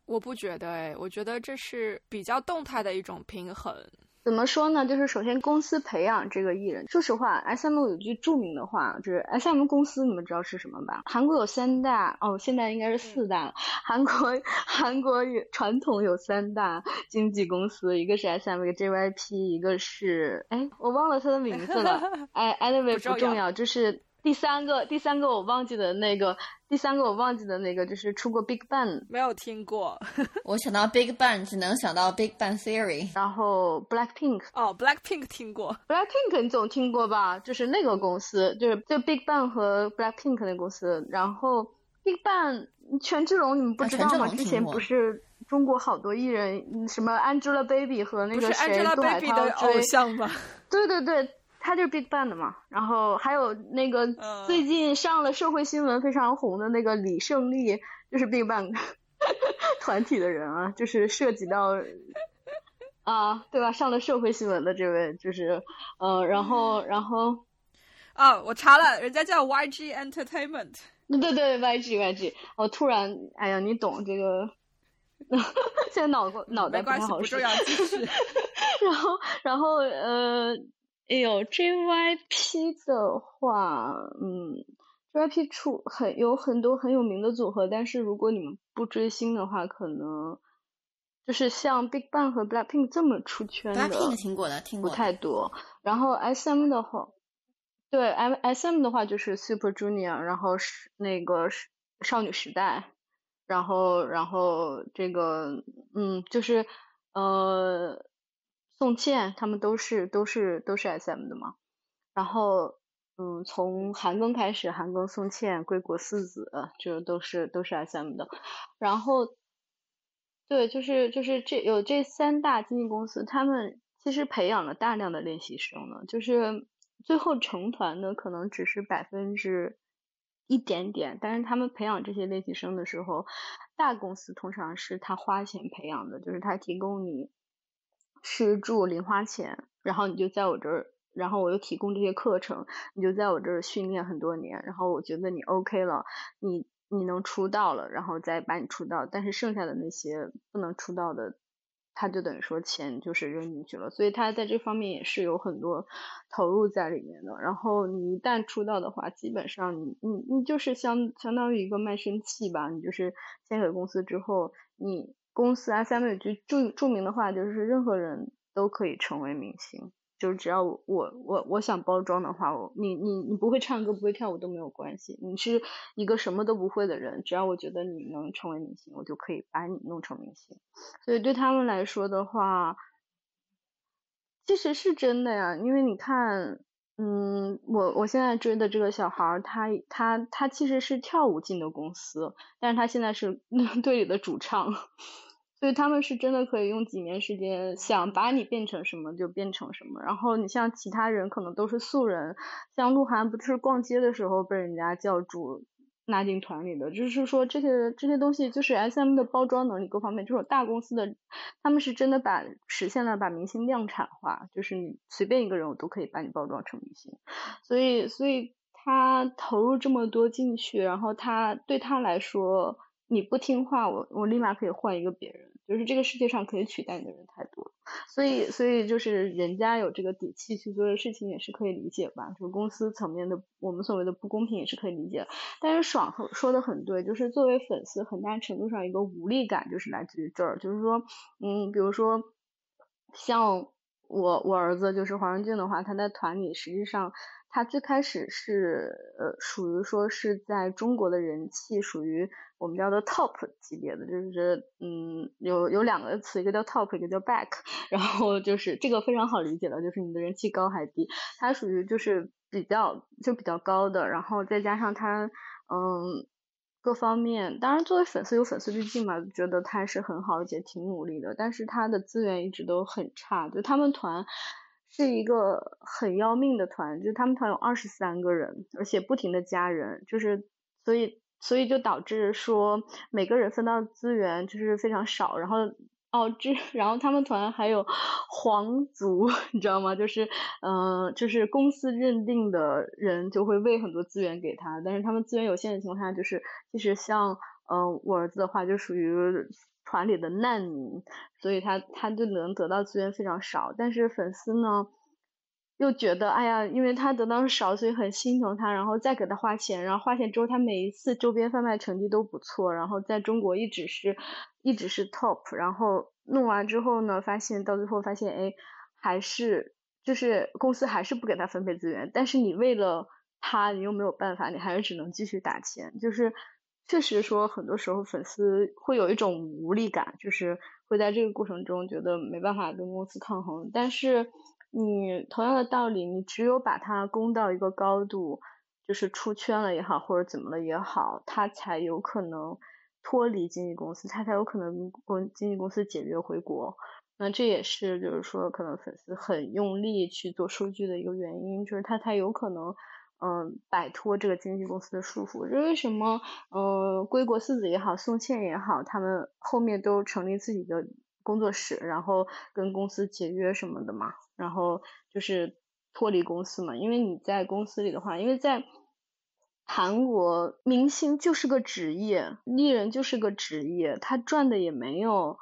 我不觉得，哎，我觉得这是比较动态的一种平衡。怎么说呢？就是首先公司培养这个艺人，说实话，S M 有句著名的话，就是 S M 公司，你们知道是什么吧？韩国有三大，哦，现在应该是四大。韩国 韩国有传统有三大经纪公司，一个是 S M，一个 J Y P，一个是哎，我忘了他的名字了。哎，anyway 不重要，就是。第三个，第三个我忘记的那个，第三个我忘记的那个就是出过 Big Bang，没有听过。我想到 Big Bang 只能想到 Big Bang Theory，然后 Blackpink。哦，Blackpink 听过，Blackpink 你总听过吧？就是那个公司，就是就 Big Bang 和 Blackpink 那公司。然后 Big Bang 权志龙你们不知道吗？之前不是中国好多艺人，什么 Angelababy 和那个谁杜海涛偶像吧？对对对。他就是 Big Bang 的嘛，然后还有那个最近上了社会新闻非常红的那个李胜利，就是 Big Bang 团体的人啊，就是涉及到 啊，对吧？上了社会新闻的这位就是，呃，然后然后啊，我查了，人家叫 YG Entertainment。对对对，YG YG。我突然，哎呀，你懂这个？现在脑子脑袋不太好使。然后然后呃。哎呦，JYP 的话，嗯，JYP 出很有很多很有名的组合，但是如果你们不追星的话，可能就是像 BigBang 和 Blackpink 这么出圈的，Blackpink 听过的，听过不太多。然后 SM 的话，对 M SM 的话就是 Super Junior，然后是那个少女时代，然后然后这个嗯，就是呃。宋茜他们都是都是都是 S M 的嘛，然后嗯，从韩庚开始，韩庚、宋茜、归国四子，就都是都是 S M 的。然后对，就是就是这有这三大经纪公司，他们其实培养了大量的练习生呢。就是最后成团的可能只是百分之一点点，但是他们培养这些练习生的时候，大公司通常是他花钱培养的，就是他提供你吃住零花钱，然后你就在我这儿，然后我又提供这些课程，你就在我这儿训练很多年，然后我觉得你 OK 了，你你能出道了，然后再把你出道，但是剩下的那些不能出道的。他就等于说钱就是扔进去了，所以他在这方面也是有很多投入在里面的。然后你一旦出道的话，基本上你你你就是相相当于一个卖身契吧，你就是签给公司之后，你公司 S M 有句著著名的话，就是任何人都可以成为明星。就是只要我我我想包装的话，我你你你不会唱歌不会跳舞都没有关系，你是一个什么都不会的人，只要我觉得你能成为明星，我就可以把你弄成明星。所以对他们来说的话，其实是真的呀，因为你看，嗯，我我现在追的这个小孩儿，他他他其实是跳舞进的公司，但是他现在是 队里的主唱。所以他们是真的可以用几年时间想把你变成什么就变成什么。然后你像其他人可能都是素人，像鹿晗不是逛街的时候被人家叫住拉进团里的，就是说这些这些东西就是 S M 的包装能力各方面，这种大公司的他们是真的把实现了把明星量产化，就是你随便一个人我都可以把你包装成明星。所以所以他投入这么多进去，然后他对他来说你不听话，我我立马可以换一个别人。就是这个世界上可以取代你的人太多，所以所以就是人家有这个底气去做的事情也是可以理解吧。就公司层面的我们所谓的不公平也是可以理解。但是爽说的很对，就是作为粉丝，很大程度上一个无力感就是来自于这儿。就是说，嗯，比如说像我我儿子就是黄仁俊的话，他在团里实际上。他最开始是呃属于说是在中国的人气属于我们叫做 top 级别的，就是嗯有有两个词，一个叫 top，一个叫 back，然后就是这个非常好理解的，就是你的人气高还低，他属于就是比较就比较高的，然后再加上他嗯各方面，当然作为粉丝有粉丝滤镜嘛，觉得他是很好，而且挺努力的，但是他的资源一直都很差，就他们团。是一个很要命的团，就他们团有二十三个人，而且不停的加人，就是所以所以就导致说每个人分到资源就是非常少，然后哦这 然后他们团还有皇族，你知道吗？就是嗯就是公司认定的人就会喂很多资源给他，但是他们资源有限的情况下，就是其实像嗯我儿子的话就属于。团里的难民，所以他他就能得到资源非常少，但是粉丝呢又觉得，哎呀，因为他得到少，所以很心疼他，然后再给他花钱，然后花钱之后，他每一次周边贩卖成绩都不错，然后在中国一直是一直是 top，然后弄完之后呢，发现到最后发现，哎，还是就是公司还是不给他分配资源，但是你为了他，你又没有办法，你还是只能继续打钱，就是。确实说，很多时候粉丝会有一种无力感，就是会在这个过程中觉得没办法跟公司抗衡。但是你同样的道理，你只有把它攻到一个高度，就是出圈了也好，或者怎么了也好，他才有可能脱离经纪公司，他才有可能跟经纪公司解约回国。那这也是就是说，可能粉丝很用力去做数据的一个原因，就是他才有可能。嗯，摆脱这个经纪公司的束缚，这为什么？嗯，归国四子也好，宋茜也好，他们后面都成立自己的工作室，然后跟公司解约什么的嘛，然后就是脱离公司嘛。因为你在公司里的话，因为在韩国，明星就是个职业，艺人就是个职业，他赚的也没有。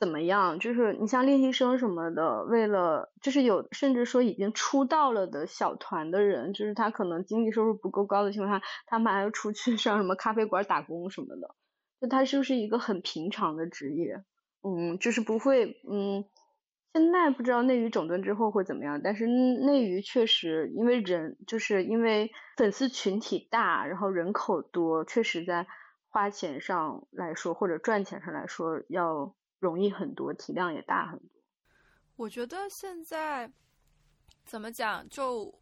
怎么样？就是你像练习生什么的，为了就是有甚至说已经出道了的小团的人，就是他可能经济收入不够高的情况下，他们还要出去上什么咖啡馆打工什么的。就他是不是一个很平常的职业？嗯，就是不会嗯。现在不知道内娱整顿之后会怎么样，但是内娱确实因为人就是因为粉丝群体大，然后人口多，确实在花钱上来说或者赚钱上来说要。容易很多，体量也大很多。我觉得现在怎么讲，就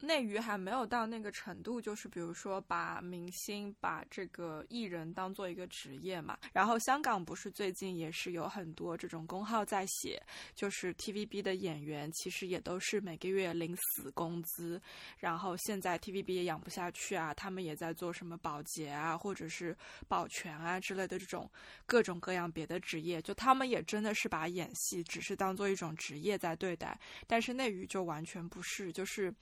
内娱还没有到那个程度，就是比如说把明星、把这个艺人当做一个职业嘛。然后香港不是最近也是有很多这种公号在写，就是 TVB 的演员其实也都是每个月领死工资，然后现在 TVB 也养不下去啊，他们也在做什么保洁啊，或者是保全啊之类的这种各种各样别的职业，就他们也真的是把演戏只是当做一种职业在对待，但是内娱就完全不是，就是。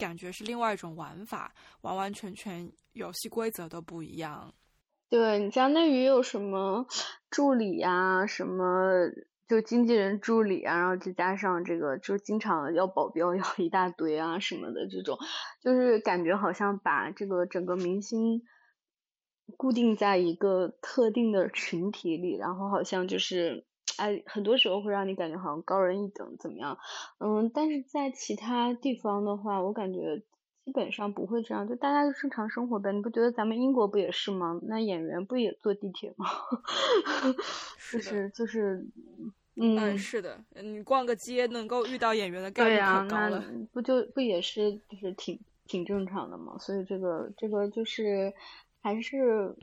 感觉是另外一种玩法，完完全全游戏规则都不一样。对你像内娱有什么助理呀，什么就经纪人助理啊，然后再加上这个，就经常要保镖 要一大堆啊什么的这种，就是感觉好像把这个整个明星固定在一个特定的群体里，然后好像就是。哎，很多时候会让你感觉好像高人一等，怎么样？嗯，但是在其他地方的话，我感觉基本上不会这样，就大家就正常生活呗。你不觉得咱们英国不也是吗？那演员不也坐地铁吗？就是就是，嗯，是的，你逛个街能够遇到演员的概率可高了。不就不也是就是挺挺正常的吗？所以这个这个就是还是。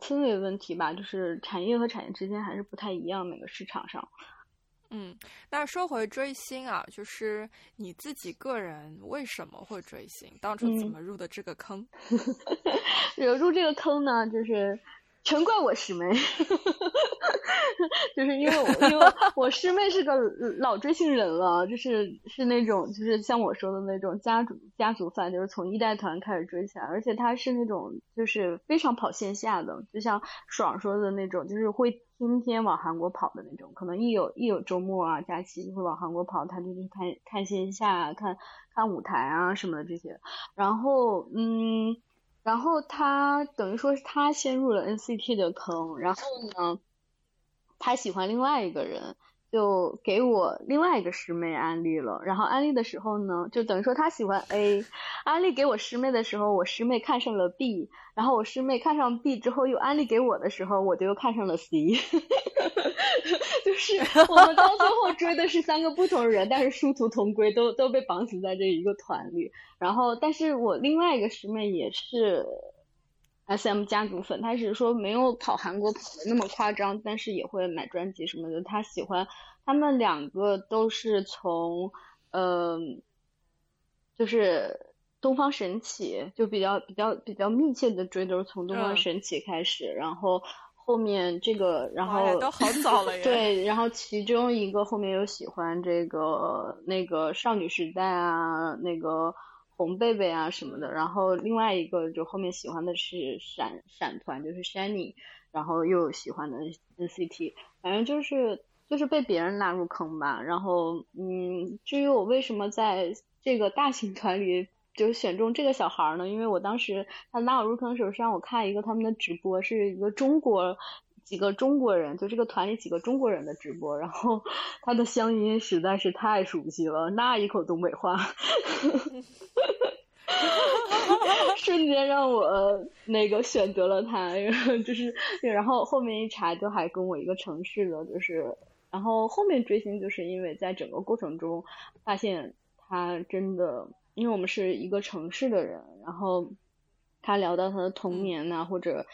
氛围问题吧，就是产业和产业之间还是不太一样，每个市场上。嗯，那说回追星啊，就是你自己个人为什么会追星？当初怎么入的这个坑？入这个坑呢，就是。全怪我师妹，就是因为我 因为我师妹是个老追星人了，就是是那种就是像我说的那种家族家族范，就是从一代团开始追起来，而且她是那种就是非常跑线下的，就像爽说的那种，就是会天天往韩国跑的那种，可能一有一有周末啊假期就会往韩国跑，她就是看看线下看看舞台啊什么的这些，然后嗯。然后他等于说是他先入了 NCT 的坑，然后呢，他喜欢另外一个人。就给我另外一个师妹安利了，然后安利的时候呢，就等于说他喜欢 A，安利给我师妹的时候，我师妹看上了 B，然后我师妹看上 B 之后又安利给我的时候，我就又看上了 C，就是我们到最后追的是三个不同人，但是殊途同归，都都被绑死在这一个团里。然后，但是我另外一个师妹也是 SM 家族粉，他只是说没有跑韩国跑的那么夸张，但是也会买专辑什么的，他喜欢。他们两个都是从，嗯，就是东方神起，就比较比较比较密切的追，都是从东方神起开始，然后后面这个，然后都好早了 呀。对，然后其中一个后面又喜欢这个那个少女时代啊，那个红贝贝啊什么的，然后另外一个就后面喜欢的是闪闪团，就是 Shiny，然后又喜欢的 NCT，反正就是。就是被别人拉入坑吧，然后，嗯，至于我为什么在这个大型团里就选中这个小孩呢？因为我当时他拉我入坑的时候是让我看一个他们的直播，是一个中国几个中国人，就这个团里几个中国人的直播，然后 他的乡音实在是太熟悉了，那一口东北话，瞬间让我那个选择了他，就是然后后面一查，就还跟我一个城市的，就是。然后后面追星就是因为在整个过程中发现他真的，因为我们是一个城市的人，然后他聊到他的童年呐，或者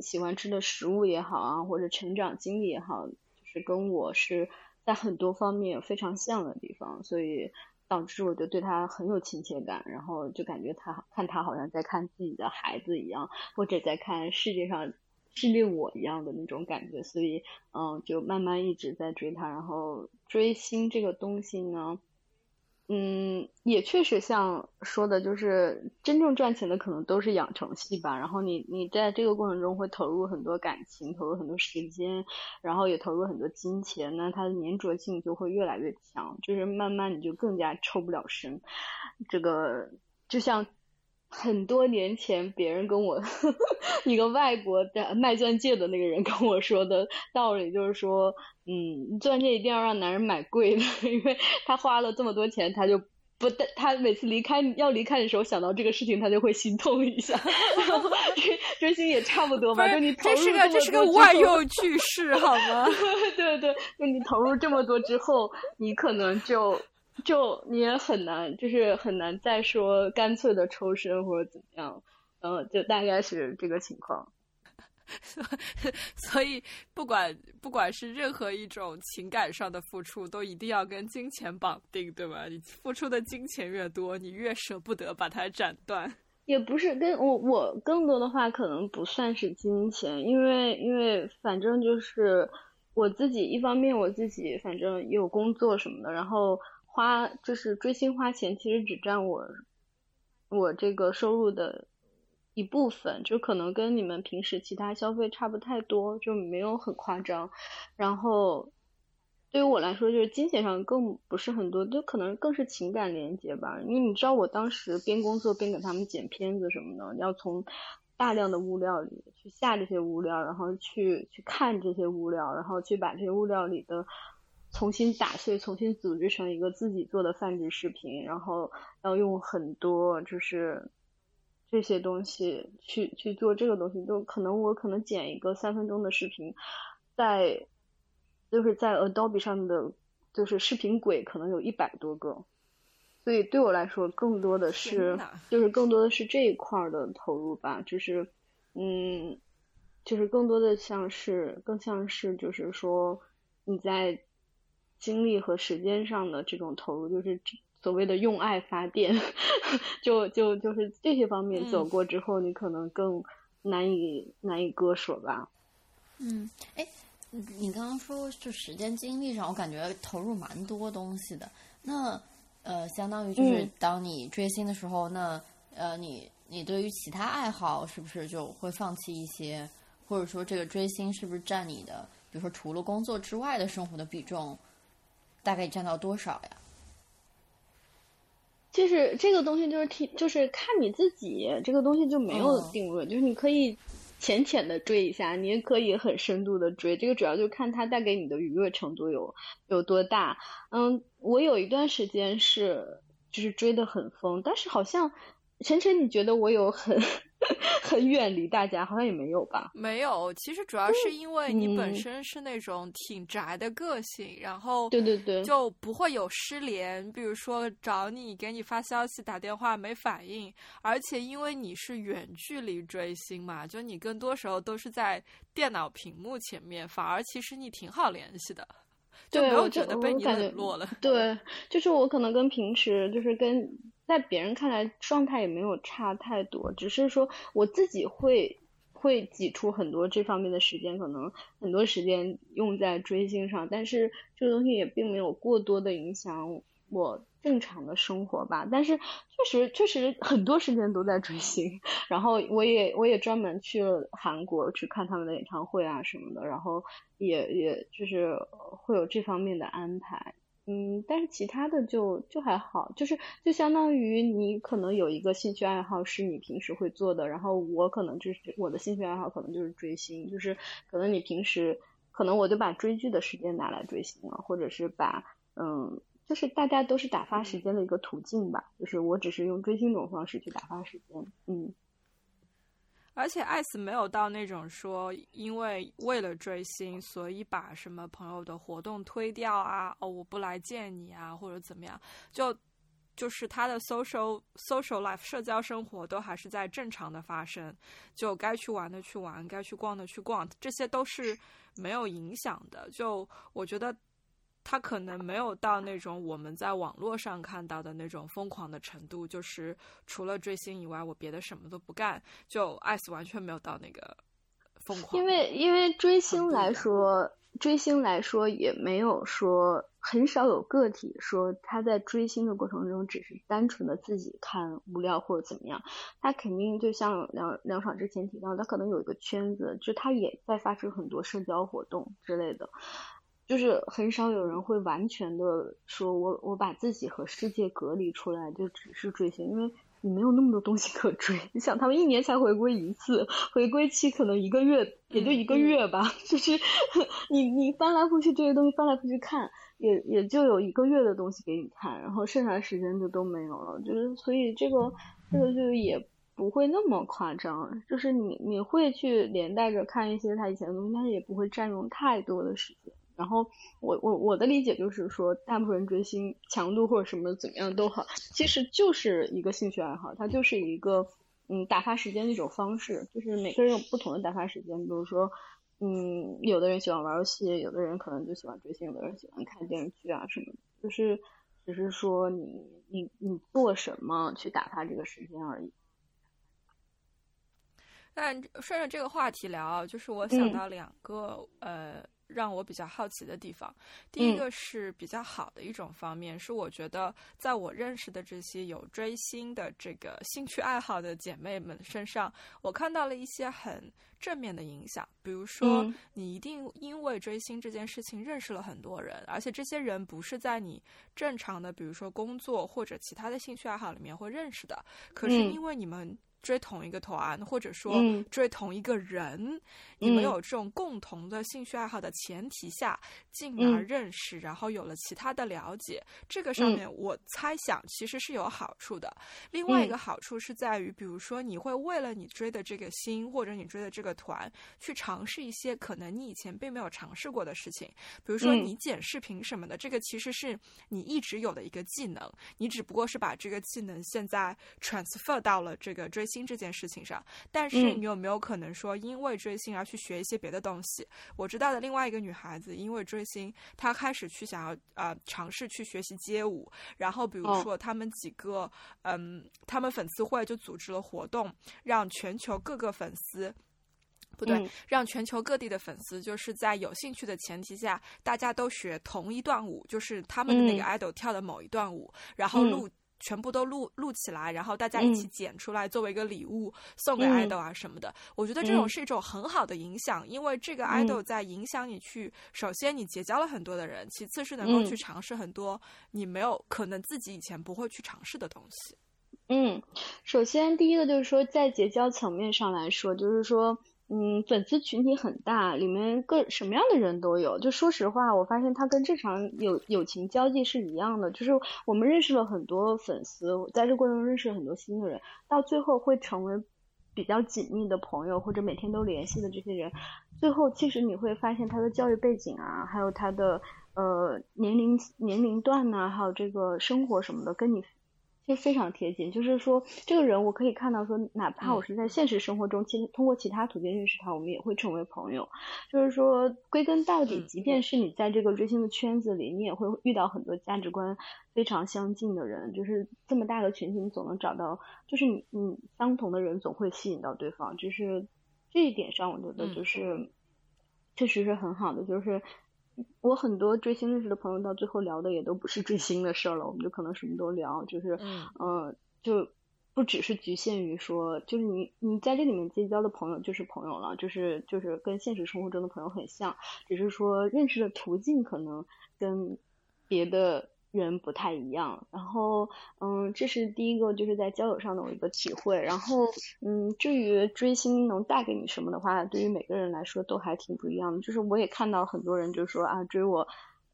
喜欢吃的食物也好啊，或者成长经历也好，就是跟我是在很多方面非常像的地方，所以导致我就对他很有亲切感，然后就感觉他看他好像在看自己的孩子一样，或者在看世界上。是令我一样的那种感觉，所以嗯，就慢慢一直在追他。然后追星这个东西呢，嗯，也确实像说的，就是真正赚钱的可能都是养成系吧。然后你你在这个过程中会投入很多感情，投入很多时间，然后也投入很多金钱，那它的粘着性就会越来越强，就是慢慢你就更加抽不了身。这个就像。很多年前，别人跟我 一个外国的卖钻戒的那个人跟我说的道理，就是说，嗯，钻戒一定要让男人买贵的，因为他花了这么多钱，他就不带他每次离开要离开的时候，想到这个事情，他就会心痛一下。追追星也差不多吧，就你投入这是个这是个万用句式好吗？对 对，就你投入这么多之后，你可能就。就你也很难，就是很难再说干脆的抽身或者怎么样，嗯，就大概是这个情况。所以，不管不管是任何一种情感上的付出，都一定要跟金钱绑定，对吧？你付出的金钱越多，你越舍不得把它斩断。也不是跟我我更多的话，可能不算是金钱，因为因为反正就是我自己一方面我自己反正也有工作什么的，然后花就是追星花钱，其实只占我我这个收入的。一部分就可能跟你们平时其他消费差不太多，就没有很夸张。然后对于我来说，就是金钱上更不是很多，就可能更是情感连接吧。因为你知道，我当时边工作边给他们剪片子什么的，要从大量的物料里去下这些物料，然后去去看这些物料，然后去把这些物料里的重新打碎，重新组织成一个自己做的泛制视频，然后要用很多就是。这些东西去去做这个东西，就可能我可能剪一个三分钟的视频，在就是在 Adobe 上的就是视频轨可能有一百多个，所以对我来说更多的是就是更多的是这一块的投入吧，就是嗯，就是更多的像是更像是就是说你在精力和时间上的这种投入，就是。所谓的用爱发电，就就就是这些方面走过之后，你可能更难以难以割舍吧。嗯，哎，你刚刚说就时间精力上，我感觉投入蛮多东西的。那呃，相当于就是当你追星的时候，那呃，你你对于其他爱好是不是就会放弃一些？或者说，这个追星是不是占你的，比如说除了工作之外的生活的比重，大概占到多少呀？就是这个东西，就是听，就是看你自己。这个东西就没有定论，就是你可以浅浅的追一下，你也可以很深度的追。这个主要就看它带给你的愉悦程度有有多大。嗯，我有一段时间是就是追的很疯，但是好像晨晨，你觉得我有很？很远离大家，好像也没有吧？没有，其实主要是因为你本身是那种挺宅的个性，然后对对对，就不会有失联。比如说找你给你发消息、打电话没反应，而且因为你是远距离追星嘛，就你更多时候都是在电脑屏幕前面，反而其实你挺好联系的，就没有觉得被你冷落了。对，就是我可能跟平时就是跟。在别人看来，状态也没有差太多，只是说我自己会会挤出很多这方面的时间，可能很多时间用在追星上，但是这个东西也并没有过多的影响我正常的生活吧。但是确实确实很多时间都在追星，然后我也我也专门去了韩国去看他们的演唱会啊什么的，然后也也就是会有这方面的安排。嗯，但是其他的就就还好，就是就相当于你可能有一个兴趣爱好是你平时会做的，然后我可能就是我的兴趣爱好可能就是追星，就是可能你平时可能我就把追剧的时间拿来追星了，或者是把嗯，就是大家都是打发时间的一个途径吧，就是我只是用追星这种方式去打发时间，嗯。而且艾斯没有到那种说，因为为了追星，所以把什么朋友的活动推掉啊，哦，我不来见你啊，或者怎么样，就就是他的 social social life 社交生活都还是在正常的发生，就该去玩的去玩，该去逛的去逛，这些都是没有影响的。就我觉得。他可能没有到那种我们在网络上看到的那种疯狂的程度，就是除了追星以外，我别的什么都不干。就艾斯完全没有到那个疯狂。因为因为追星来说，追星来说也没有说很少有个体说他在追星的过程中只是单纯的自己看无聊或者怎么样，他肯定就像梁梁爽之前提到，他可能有一个圈子，就他也在发生很多社交活动之类的。就是很少有人会完全的说，我我把自己和世界隔离出来，就只是追星，因为你没有那么多东西可追。你想，他们一年才回归一次，回归期可能一个月，也就一个月吧。就是你你翻来覆去这些东西翻来覆去看，也也就有一个月的东西给你看，然后剩下的时间就都没有了。就是所以这个这个就也不会那么夸张，就是你你会去连带着看一些他以前的东西，但是也不会占用太多的时间。然后我我我的理解就是说，大部分人追星强度或者什么怎么样都好，其实就是一个兴趣爱好，它就是一个嗯打发时间的一种方式。就是每个人有不同的打发时间，比如说嗯，有的人喜欢玩游戏，有的人可能就喜欢追星，有的人喜欢看电视剧啊什么的，就是只是说你你你做什么去打发这个时间而已。但顺着这个话题聊，就是我想到两个呃。让我比较好奇的地方，第一个是比较好的一种方面，是我觉得在我认识的这些有追星的这个兴趣爱好的姐妹们身上，我看到了一些很正面的影响。比如说，你一定因为追星这件事情认识了很多人，而且这些人不是在你正常的，比如说工作或者其他的兴趣爱好里面会认识的，可是因为你们。追同一个团，或者说追同一个人，你们有这种共同的兴趣爱好的前提下，进而认识，然后有了其他的了解，这个上面我猜想其实是有好处的。另外一个好处是在于，比如说你会为了你追的这个星或者你追的这个团，去尝试一些可能你以前并没有尝试过的事情，比如说你剪视频什么的，这个其实是你一直有的一个技能，你只不过是把这个技能现在 transfer 到了这个追。星这件事情上，但是你有没有可能说，因为追星而去学一些别的东西？我知道的另外一个女孩子，因为追星，她开始去想要呃尝试去学习街舞，然后比如说他们几个嗯，他们粉丝会就组织了活动，让全球各个粉丝不对，让全球各地的粉丝就是在有兴趣的前提下，大家都学同一段舞，就是他们的那个 idol 跳的某一段舞，然后录。全部都录录起来，然后大家一起剪出来作为一个礼物送给爱豆啊什么的。我觉得这种是一种很好的影响，因为这个爱豆在影响你去，首先你结交了很多的人，其次是能够去尝试很多你没有可能自己以前不会去尝试的东西。嗯，首先第一个就是说，在结交层面上来说，就是说。嗯，粉丝群体很大，里面各什么样的人都有。就说实话，我发现他跟正常友友情交际是一样的，就是我们认识了很多粉丝，在这过程中认识了很多新的人，到最后会成为比较紧密的朋友，或者每天都联系的这些人，最后其实你会发现他的教育背景啊，还有他的呃年龄年龄段呐，还有这个生活什么的，跟你。其实非常贴近，就是说这个人我可以看到，说哪怕我是在现实生活中，其实通过其他途径认识他，我们也会成为朋友。就是说，归根到底，即便是你在这个追星的圈子里，你也会遇到很多价值观非常相近的人。就是这么大的群体，你总能找到，就是你你相同的人总会吸引到对方。就是这一点上，我觉得就是确实是很好的，就是。我很多追星认识的朋友，到最后聊的也都不是追星的事儿了，我们就可能什么都聊，就是，嗯，就不只是局限于说，就是你你在这里面结交的朋友就是朋友了，就是就是跟现实生活中的朋友很像，只是说认识的途径可能跟别的。人不太一样，然后，嗯，这是第一个，就是在交友上的我一个体会。然后，嗯，至于追星能带给你什么的话，对于每个人来说都还挺不一样的。就是我也看到很多人就说啊，追我，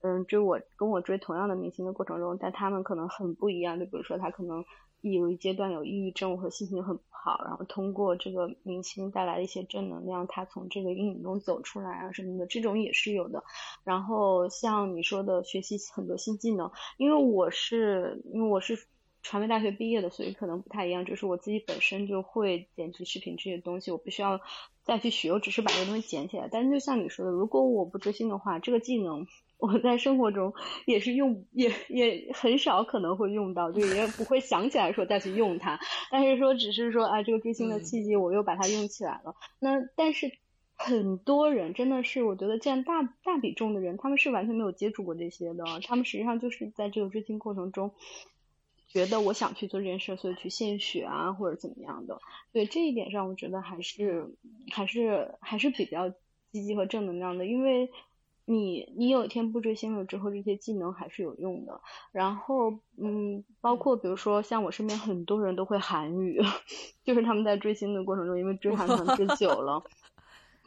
嗯，追我，跟我追同样的明星的过程中，但他们可能很不一样。就比如说他可能。有一阶段有抑郁症和心情很不好，然后通过这个明星带来的一些正能量，他从这个阴影中走出来啊什么的，这种也是有的。然后像你说的学习很多新技能，因为我是因为我是传媒大学毕业的，所以可能不太一样。就是我自己本身就会剪辑视频这些东西，我不需要再去学，我只是把这个东西捡起来。但是就像你说的，如果我不追星的话，这个技能。我在生活中也是用，也也很少可能会用到，就也不会想起来说再去用它。但是说只是说啊，这个追星的契机，我又把它用起来了。那但是很多人真的是，我觉得占大大比重的人，他们是完全没有接触过这些的。他们实际上就是在这个追星过程中，觉得我想去做这件事，所以去献血啊，或者怎么样的。对这一点上，我觉得还是还是还是比较积极和正能量的，因为。你你有一天不追星了之后，这些技能还是有用的。然后，嗯，包括比如说像我身边很多人都会韩语，就是他们在追星的过程中，因为追韩团追久了，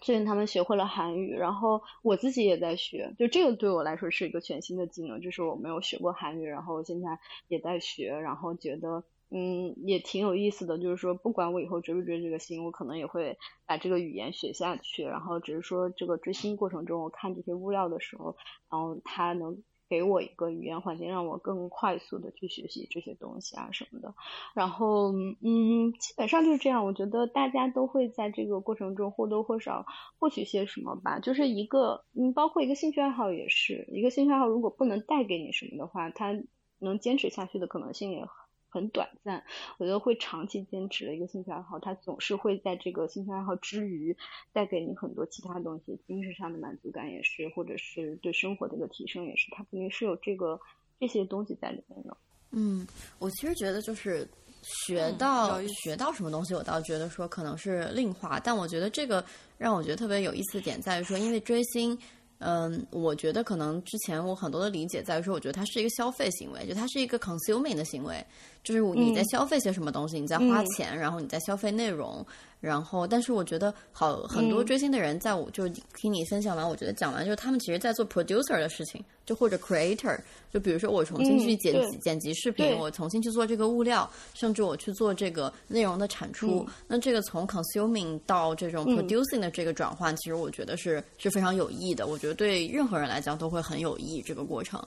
最近他们学会了韩语。然后我自己也在学，就这个对我来说是一个全新的技能，就是我没有学过韩语，然后现在也在学，然后觉得。嗯，也挺有意思的。就是说，不管我以后追不追这个星，我可能也会把这个语言学下去。然后只是说，这个追星过程中，我看这些物料的时候，然后它能。给我一个语言环境，让我更快速的去学习这些东西啊什么的。然后，嗯，基本上就是这样。我觉得大家都会在这个过程中或多或少获取些什么吧。就是一个，嗯，包括一个兴趣爱好也是一个兴趣爱好，如果不能带给你什么的话，它能坚持下去的可能性也。很短暂，我觉得会长期坚持的一个兴趣爱好，它总是会在这个兴趣爱好之余带给你很多其他东西，精神上的满足感也是，或者是对生活的一个提升也是，它肯定是有这个这些东西在里面的。嗯，我其实觉得就是学到学到什么东西，我倒觉得说可能是另话，但我觉得这个让我觉得特别有意思的点在于说，因为追星。嗯，我觉得可能之前我很多的理解在于说，我觉得它是一个消费行为，就它是一个 consuming 的行为，就是你在消费些什么东西，你在花钱，然后你在消费内容。然后，但是我觉得好很多追星的人，在我就听你分享完，我觉得讲完就是他们其实在做 producer 的事情，就或者 creator，就比如说我重新去剪辑剪辑视频，我重新去做这个物料，甚至我去做这个内容的产出。那这个从 consuming 到这种 producing 的这个转换，其实我觉得是是非常有益的。我觉得对任何人来讲都会很有益这个过程。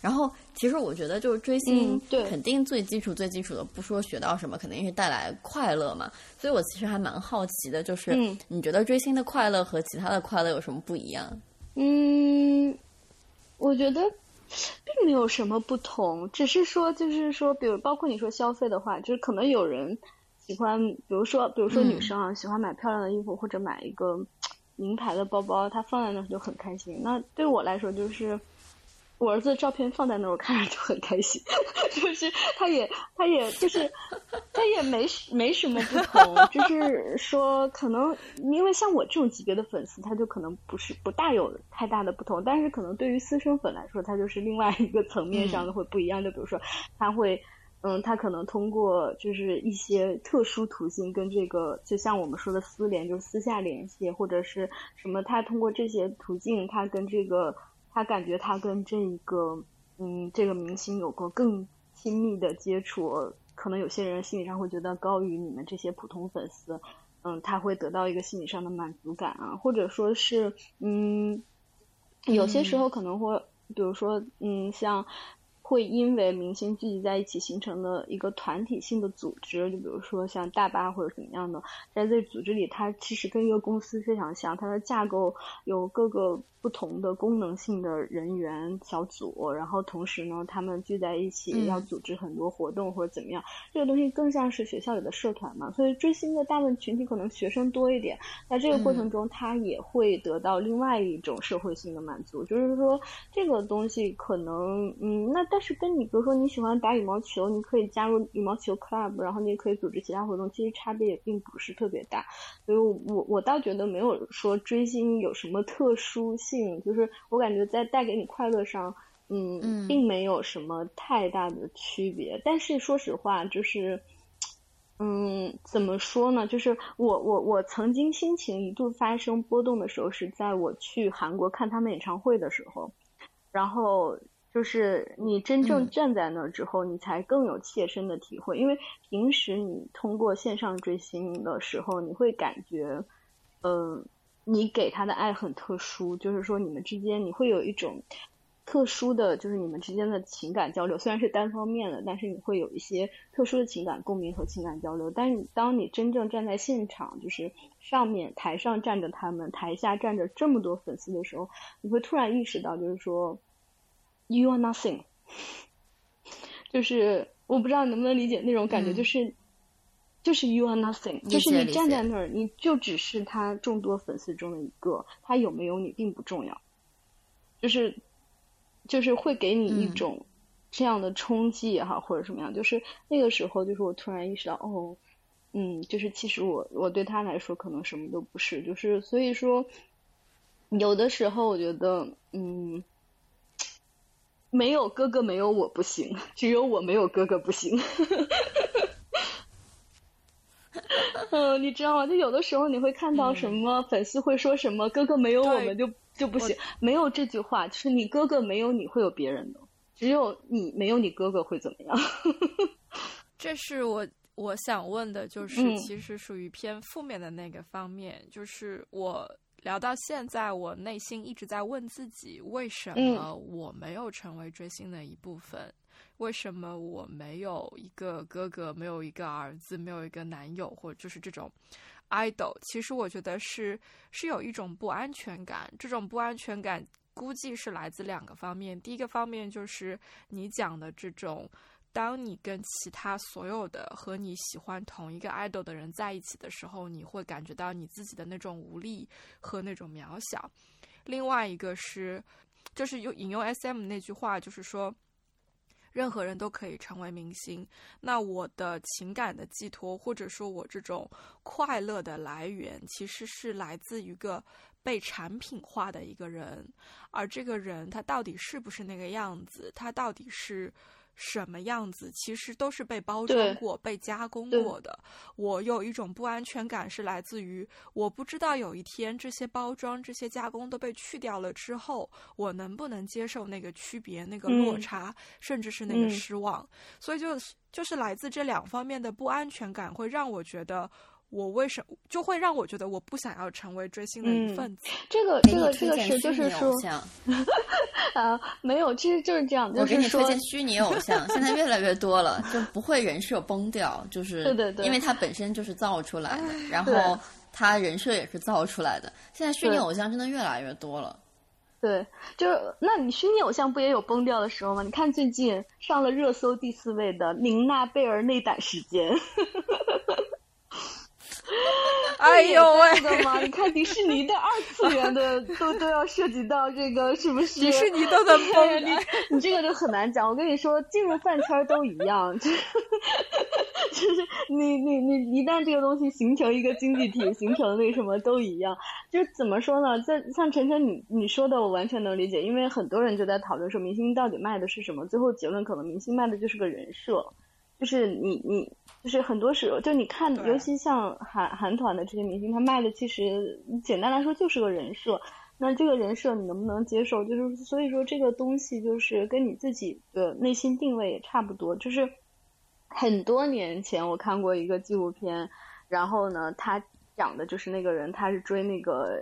然后，其实我觉得就是追星，对，肯定最基础、最基础的，不说学到什么，肯定是带来快乐嘛。所以我其实还蛮好奇的，就是你觉得追星的快乐和其他的快乐有什么不一样？嗯，我觉得并没有什么不同，只是说，就是说，比如包括你说消费的话，就是可能有人喜欢，比如说，比如说女生啊，喜欢买漂亮的衣服或者买一个名牌的包包，她放在那就很开心。那对我来说，就是。我儿子的照片放在那儿，我看着就很开心。就是他也，他也就是，他也没没什么不同。就是说，可能因为像我这种级别的粉丝，他就可能不是不大有太大的不同。但是可能对于私生粉来说，他就是另外一个层面上的会不一样。就比如说，他会，嗯，他可能通过就是一些特殊途径跟这个，就像我们说的私联，就是私下联系，或者是什么，他通过这些途径，他跟这个。他感觉他跟这一个，嗯，这个明星有过更亲密的接触，可能有些人心理上会觉得高于你们这些普通粉丝，嗯，他会得到一个心理上的满足感啊，或者说是，嗯，有些时候可能会，比如说，嗯，像。会因为明星聚集在一起形成的一个团体性的组织，就比如说像大巴或者怎么样的，在这组织里，它其实跟一个公司非常像，它的架构有各个不同的功能性的人员小组，然后同时呢，他们聚在一起要组织很多活动或者怎么样，这个东西更像是学校里的社团嘛。所以追星的大部分群体可能学生多一点，在这个过程中，他也会得到另外一种社会性的满足，就是说这个东西可能，嗯，那但。是跟你，比如说你喜欢打羽毛球，你可以加入羽毛球 club，然后你也可以组织其他活动，其实差别也并不是特别大。所以我我倒觉得没有说追星有什么特殊性，就是我感觉在带给你快乐上，嗯，并没有什么太大的区别。但是说实话，就是，嗯，怎么说呢？就是我我我曾经心情一度发生波动的时候，是在我去韩国看他们演唱会的时候，然后。就是你真正站在那儿之后，你才更有切身的体会。因为平时你通过线上追星的时候，你会感觉，嗯，你给他的爱很特殊，就是说你们之间你会有一种特殊的，就是你们之间的情感交流。虽然是单方面的，但是你会有一些特殊的情感共鸣和情感交流。但是当你真正站在现场，就是上面台上站着他们，台下站着这么多粉丝的时候，你会突然意识到，就是说。You are nothing，就是我不知道能不能理解那种感觉，就是就是 You are nothing，就是你站在那儿，你就只是他众多粉丝中的一个，他有没有你并不重要，就是就是会给你一种这样的冲击也好，或者什么样，就是那个时候，就是我突然意识到，哦，嗯，就是其实我我对他来说可能什么都不是，就是所以说有的时候我觉得，嗯。没有哥哥，没有我不行；只有我没有哥哥不行。嗯，你知道吗？就有的时候你会看到什么粉丝会说什么“哥哥没有我们就就不行”，没有这句话，就是你哥哥没有你会有别人的，只有你没有你哥哥会怎么样？这是我我想问的，就是嗯其实属于偏负面的那个方面，就是我聊到现在，我内心一直在问自己，为什嗯么我没有成为追星的一部分？为什么我没有一个哥哥，没有一个儿子，没有一个男友，或者就是这种 idol？其实我觉得是是有一种不安全感，这种不安全感估计是来自两个方面。第一个方面就是你讲的这种。当你跟其他所有的和你喜欢同一个 idol 的人在一起的时候，你会感觉到你自己的那种无力和那种渺小。另外一个是，就是用引用 S.M 那句话，就是说，任何人都可以成为明星。那我的情感的寄托，或者说我这种快乐的来源，其实是来自一个被产品化的一个人。而这个人他到底是不是那个样子？他到底是？什么样子，其实都是被包装过、被加工过的。我有一种不安全感，是来自于我不知道有一天这些包装、这些加工都被去掉了之后，我能不能接受那个区别、那个落差，嗯、甚至是那个失望。嗯、所以就就是来自这两方面的不安全感，会让我觉得。我为什么就会让我觉得我不想要成为追星的一份子？嗯、这个这个这个是就是说，啊，没有，其实就是这样。我给你推荐虚拟偶像，现在越来越多了，就不会人设崩掉，就 是对对对，因为它本身就是造出来的，然后他人设也是造出来的。现在虚拟偶像真的越来越多了。对，就是那你虚拟偶像不也有崩掉的时候吗？你看最近上了热搜第四位的宁娜贝儿内胆时间。哎呦喂！的吗？你看迪士尼的二次元的 都都要涉及到这个，是不是？迪士尼都能崩，你你这个就很难讲。我跟你说，进入饭圈都一样，就是就是你你你一旦这个东西形成一个经济体，形成那什么都一样。就是怎么说呢？在像晨晨你你说的，我完全能理解，因为很多人就在讨论说明星到底卖的是什么，最后结论可能明星卖的就是个人设。就是你你就是很多时候，就你看，尤其像韩韩团的这些明星，他卖的其实简单来说就是个人设。那这个人设你能不能接受？就是所以说这个东西就是跟你自己的内心定位也差不多。就是很多年前我看过一个纪录片，然后呢，他讲的就是那个人他是追那个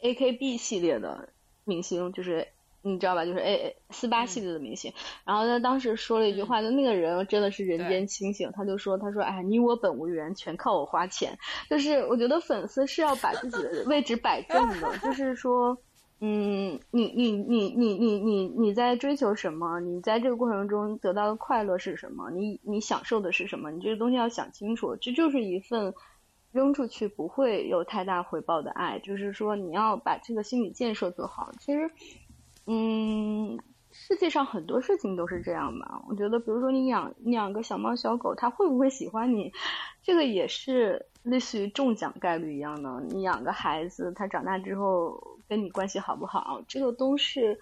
A K B 系列的明星，就是。你知道吧？就是 A 四八系列的明星，嗯、然后他当时说了一句话，就、嗯、那个人真的是人间清醒。他就说：“他说，哎，你我本无缘，全靠我花钱。”就是我觉得粉丝是要把自己的位置摆正的，就是说，嗯，你你你你你你你在追求什么？你在这个过程中得到的快乐是什么？你你享受的是什么？你这个东西要想清楚。这就是一份扔出去不会有太大回报的爱，就是说你要把这个心理建设做好。其实。嗯，世界上很多事情都是这样吧。我觉得，比如说你养你养个小猫小狗，它会不会喜欢你，这个也是类似于中奖概率一样的。你养个孩子，他长大之后跟你关系好不好，这个都是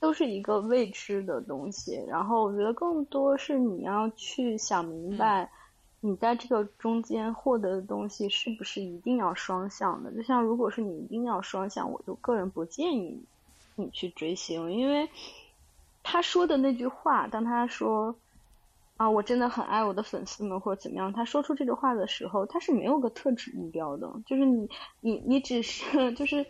都是一个未知的东西。然后我觉得更多是你要去想明白，你在这个中间获得的东西是不是一定要双向的。就像如果是你一定要双向，我就个人不建议。你去追星，因为他说的那句话，当他说啊，我真的很爱我的粉丝们，或者怎么样，他说出这句话的时候，他是没有个特指目标的，就是你你你只是 就是，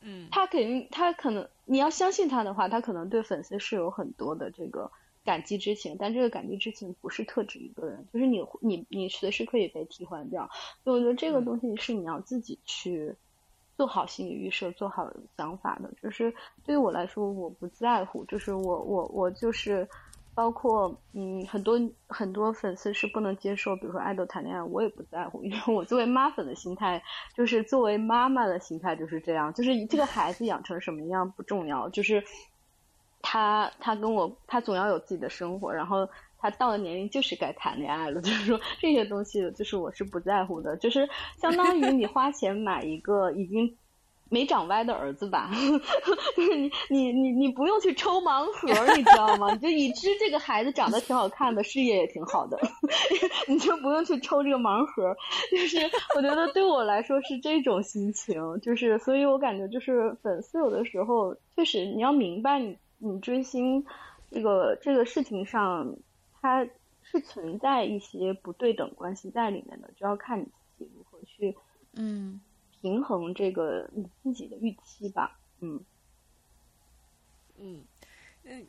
嗯，他肯定他可能你要相信他的话，他可能对粉丝是有很多的这个感激之情，但这个感激之情不是特指一个人，就是你你你随时可以被替换掉，所以我觉得这个东西是你要自己去。做好心理预设，做好想法的，就是对于我来说，我不在乎，就是我我我就是，包括嗯，很多很多粉丝是不能接受，比如说爱豆谈恋爱，我也不在乎，因为我作为妈粉的心态，就是作为妈妈的心态就是这样，就是这个孩子养成什么样不重要，就是他他跟我他总要有自己的生活，然后。他到了年龄就是该谈恋爱了，就是说这些东西，就是我是不在乎的，就是相当于你花钱买一个已经没长歪的儿子吧，就是你你你你不用去抽盲盒，你知道吗？就已知这个孩子长得挺好看的，事业也挺好的，你就不用去抽这个盲盒。就是我觉得对我来说是这种心情，就是所以我感觉就是粉丝有的时候确实你要明白你你追星这个这个事情上。它是存在一些不对等关系在里面的，就要看你自己如何去嗯平衡这个你自己的预期吧。嗯嗯嗯，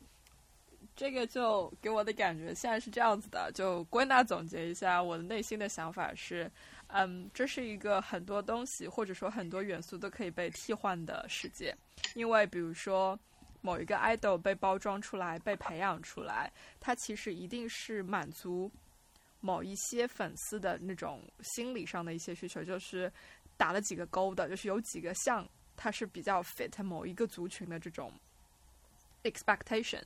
这个就给我的感觉现在是这样子的，就归纳总结一下，我的内心的想法是，嗯，这是一个很多东西或者说很多元素都可以被替换的世界，因为比如说。某一个 idol 被包装出来、被培养出来，他其实一定是满足某一些粉丝的那种心理上的一些需求，就是打了几个勾的，就是有几个像，它是比较 fit 某一个族群的这种 expectation。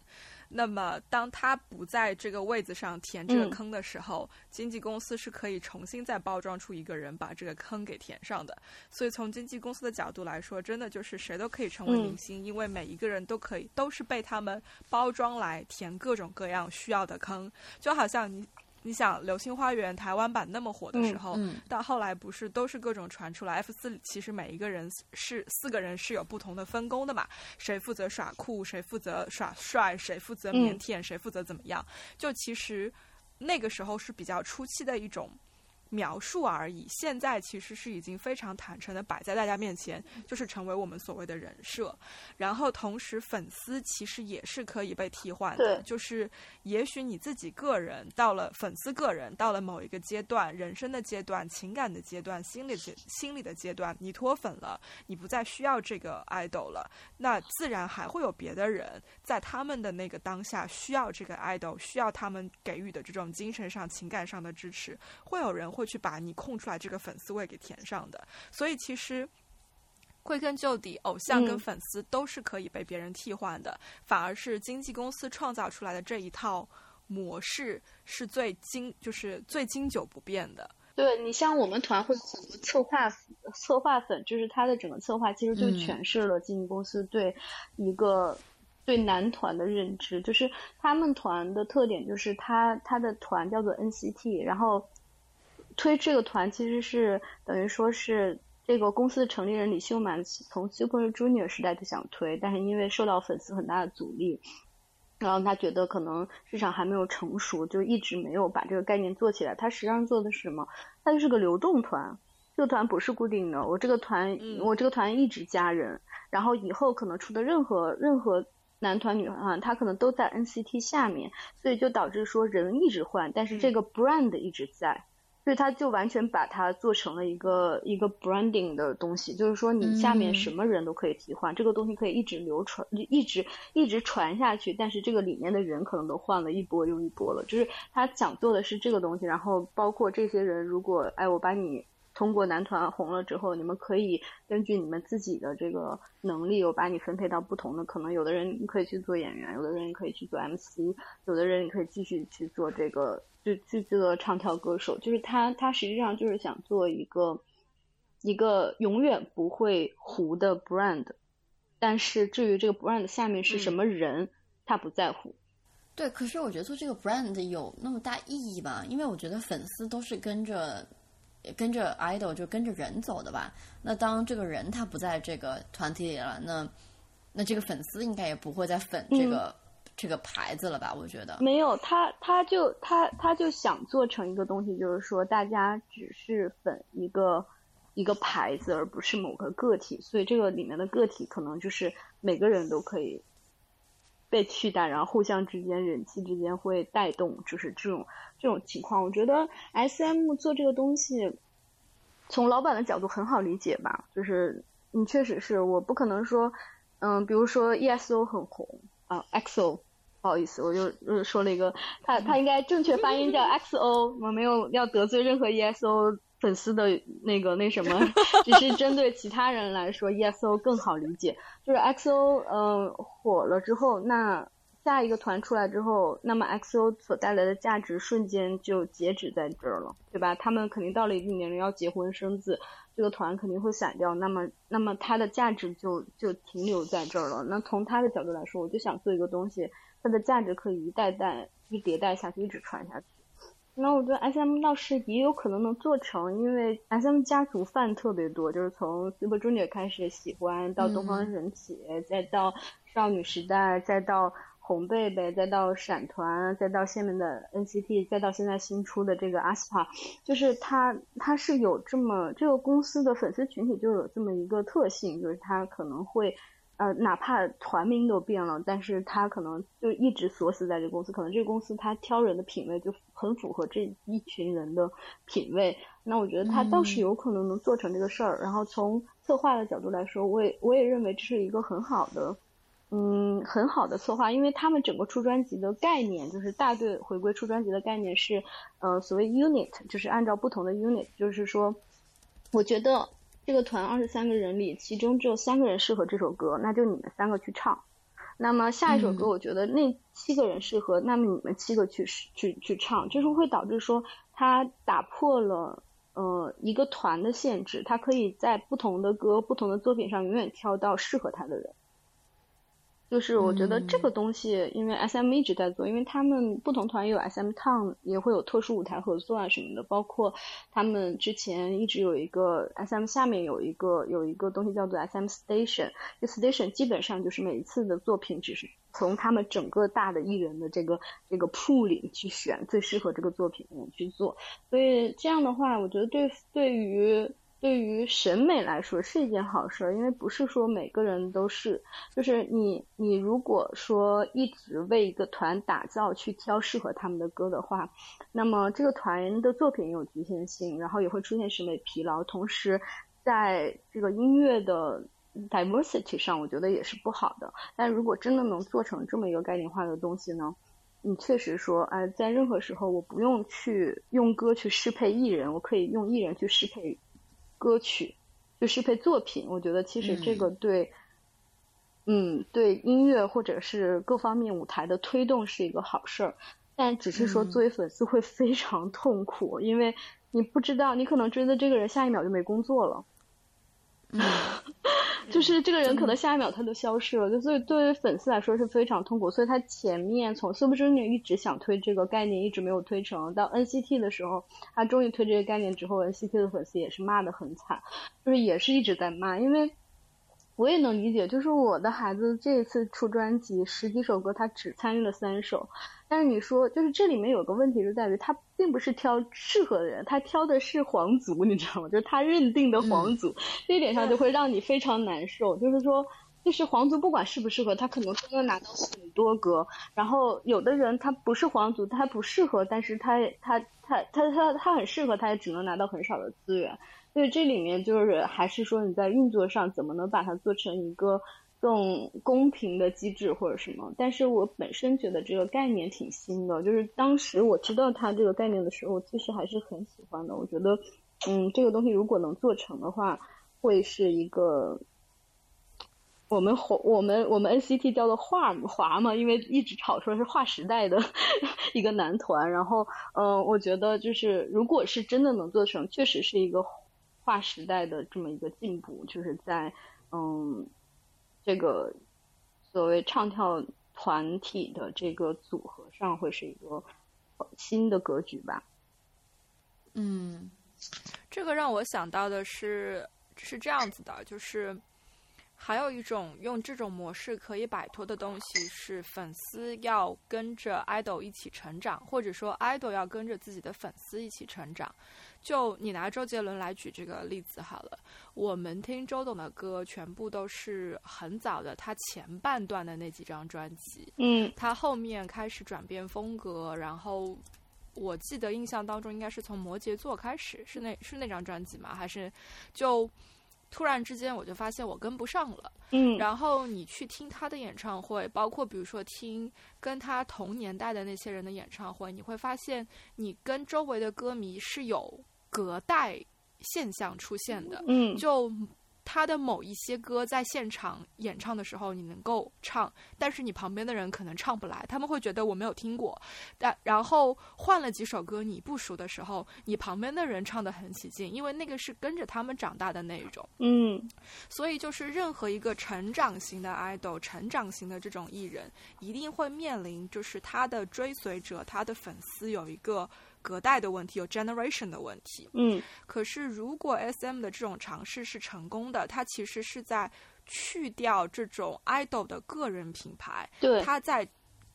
那么，当他不在这个位子上填这个坑的时候，经纪公司是可以重新再包装出一个人把这个坑给填上的。所以，从经纪公司的角度来说，真的就是谁都可以成为明星，因为每一个人都可以都是被他们包装来填各种各样需要的坑，就好像你。你想《流星花园》台湾版那么火的时候，到后来不是都是各种传出来？F 四其实每一个人是四个人是有不同的分工的嘛？谁负责耍酷，谁负责耍帅，谁负责腼腆，谁负责怎么样？就其实那个时候是比较初期的一种。描述而已，现在其实是已经非常坦诚的摆在大家面前，就是成为我们所谓的人设。然后同时，粉丝其实也是可以被替换的，就是也许你自己个人到了粉丝个人到了某一个阶段，人生的阶段、情感的阶段、心理阶心理的阶段，你脱粉了，你不再需要这个 idol 了，那自然还会有别的人在他们的那个当下需要这个 idol，需要他们给予的这种精神上、情感上的支持，会有人。会去把你空出来这个粉丝位给填上的，所以其实归根究底，偶像跟粉丝都是可以被别人替换的，反而是经纪公司创造出来的这一套模式是最经就是最经久不变的。对你像我们团会很多策划策划粉，就是他的整个策划其实就诠释了经纪公司对一个对男团的认知，就是他们团的特点就是他他的团叫做 NCT，然后。推这个团其实是等于说是这个公司的成立人李秀满从 Super Junior 时代就想推，但是因为受到粉丝很大的阻力，然后他觉得可能市场还没有成熟，就一直没有把这个概念做起来。他实际上做的是什么？他就是个流动团，这个团不是固定的。我这个团，我这个团一直加人，然后以后可能出的任何任何男团女团，他可能都在 NCT 下面，所以就导致说人一直换，但是这个 brand 一直在。所以他就完全把它做成了一个一个 branding 的东西，就是说你下面什么人都可以替换，这个东西可以一直流传，一直一直传下去。但是这个里面的人可能都换了一波又一波了，就是他想做的是这个东西。然后包括这些人，如果哎我把你通过男团红了之后，你们可以根据你们自己的这个能力，我把你分配到不同的，可能有的人你可以去做演员，有的人你可以去做 MC，有的人你可以继续去做这个。就就这个唱跳歌手，就是他，他实际上就是想做一个一个永远不会糊的 brand，但是至于这个 brand 下面是什么人，他不在乎。对，可是我觉得做这个 brand 有那么大意义吧？因为我觉得粉丝都是跟着跟着 idol 就跟着人走的吧。那当这个人他不在这个团体里了，那那这个粉丝应该也不会再粉这个。这个牌子了吧？我觉得没有他，他就他他就想做成一个东西，就是说大家只是粉一个一个牌子，而不是某个个体。所以这个里面的个体可能就是每个人都可以被取代，然后互相之间人气之间会带动，就是这种这种情况。我觉得 S M 做这个东西，从老板的角度很好理解吧？就是你确实是，我不可能说，嗯，比如说 E S O 很红啊，X O。不好意思，我就说了一个，他他应该正确发音叫 XO，我没有要得罪任何 ESO 粉丝的那个那什么，只是针对其他人来说，EXO 更好理解。就是 XO，嗯，火了之后，那下一个团出来之后，那么 XO 所带来的价值瞬间就截止在这儿了，对吧？他们肯定到了一定年龄要结婚生子，这个团肯定会散掉，那么那么它的价值就就停留在这儿了。那从他的角度来说，我就想做一个东西。它的价值可以一代代一迭代下去，一直传下去。那我觉得 S M 倒是也有可能能做成，因为 S M 家族饭特别多，就是从 Super Junior 开始喜欢，到东方神起，再到少女时代，再到红贝贝，再到闪团，再到下面的 NCT，再到现在新出的这个 aespa，就是它它是有这么这个公司的粉丝群体就有这么一个特性，就是它可能会。呃，哪怕团名都变了，但是他可能就一直锁死在这个公司，可能这个公司他挑人的品味就很符合这一群人的品味。那我觉得他倒是有可能能做成这个事儿。然后从策划的角度来说，我也我也认为这是一个很好的，嗯，很好的策划，因为他们整个出专辑的概念就是大队回归出专辑的概念是，呃，所谓 unit，就是按照不同的 unit，就是说，我觉得。这个团二十三个人里，其中只有三个人适合这首歌，那就你们三个去唱。那么下一首歌，我觉得那七个人适合，那么你们七个去去去唱，就是会导致说他打破了呃一个团的限制，他可以在不同的歌、不同的作品上永远挑到适合他的人。就是我觉得这个东西，因为 S M 一直在做，因为他们不同团也有 S M Town，也会有特殊舞台合作啊什么的。包括他们之前一直有一个 S M 下面有一个有一个东西叫做 S M Station，这 Station 基本上就是每一次的作品只是从他们整个大的艺人的这个这个 pool 里去选最适合这个作品去做。所以这样的话，我觉得对对于。对于审美来说是一件好事，因为不是说每个人都是，就是你你如果说一直为一个团打造去挑适合他们的歌的话，那么这个团的作品有局限性，然后也会出现审美疲劳，同时在这个音乐的 diversity 上，我觉得也是不好的。但如果真的能做成这么一个概念化的东西呢，你确实说，哎，在任何时候我不用去用歌去适配艺人，我可以用艺人去适配。歌曲就适配作品，我觉得其实这个对，嗯，对音乐或者是各方面舞台的推动是一个好事儿，但只是说作为粉丝会非常痛苦，因为你不知道，你可能追的这个人下一秒就没工作了。就是这个人可能下一秒他就消失了，就所以对于粉丝来说是非常痛苦。所以他前面从 Super Junior 一直想推这个概念，一直没有推成。到 NCT 的时候，他终于推这个概念之后，NCT 的粉丝也是骂的很惨，就是也是一直在骂。因为我也能理解，就是我的孩子这一次出专辑十几首歌，他只参与了三首。但是你说，就是这里面有个问题就在于，他并不是挑适合的人，他挑的是皇族，你知道吗？就是他认定的皇族，这一点上就会让你非常难受。就是说，就是皇族不管适不适合，他可能都能拿到很多歌。然后有的人他不是皇族，他不适合，但是他他他他他他很适合，他也只能拿到很少的资源。所以这里面就是还是说你在运作上怎么能把它做成一个。更公平的机制或者什么，但是我本身觉得这个概念挺新的，就是当时我知道它这个概念的时候，其实还是很喜欢的。我觉得，嗯，这个东西如果能做成的话，会是一个我们华我们我们 NCT 叫做华华嘛，因为一直吵说是划时代的 一个男团。然后，嗯，我觉得就是如果是真的能做成，确实是一个跨时代的这么一个进步，就是在嗯。这个所谓唱跳团体的这个组合上，会是一个新的格局吧？嗯，这个让我想到的是是这样子的，就是还有一种用这种模式可以摆脱的东西，是粉丝要跟着 idol 一起成长，或者说 idol 要跟着自己的粉丝一起成长。就你拿周杰伦来举这个例子好了，我们听周董的歌全部都是很早的，他前半段的那几张专辑，嗯，他后面开始转变风格，然后我记得印象当中应该是从摩羯座开始，是那是那张专辑吗？还是就突然之间我就发现我跟不上了，嗯，然后你去听他的演唱会，包括比如说听跟他同年代的那些人的演唱会，你会发现你跟周围的歌迷是有。隔代现象出现的，嗯，就他的某一些歌在现场演唱的时候，你能够唱，但是你旁边的人可能唱不来，他们会觉得我没有听过。但然后换了几首歌你不熟的时候，你旁边的人唱的很起劲，因为那个是跟着他们长大的那一种，嗯。所以就是任何一个成长型的 idol，成长型的这种艺人，一定会面临就是他的追随者，他的粉丝有一个。隔代的问题有 generation 的问题，嗯，可是如果 S M 的这种尝试是成功的，它其实是在去掉这种 idol 的个人品牌，对，它在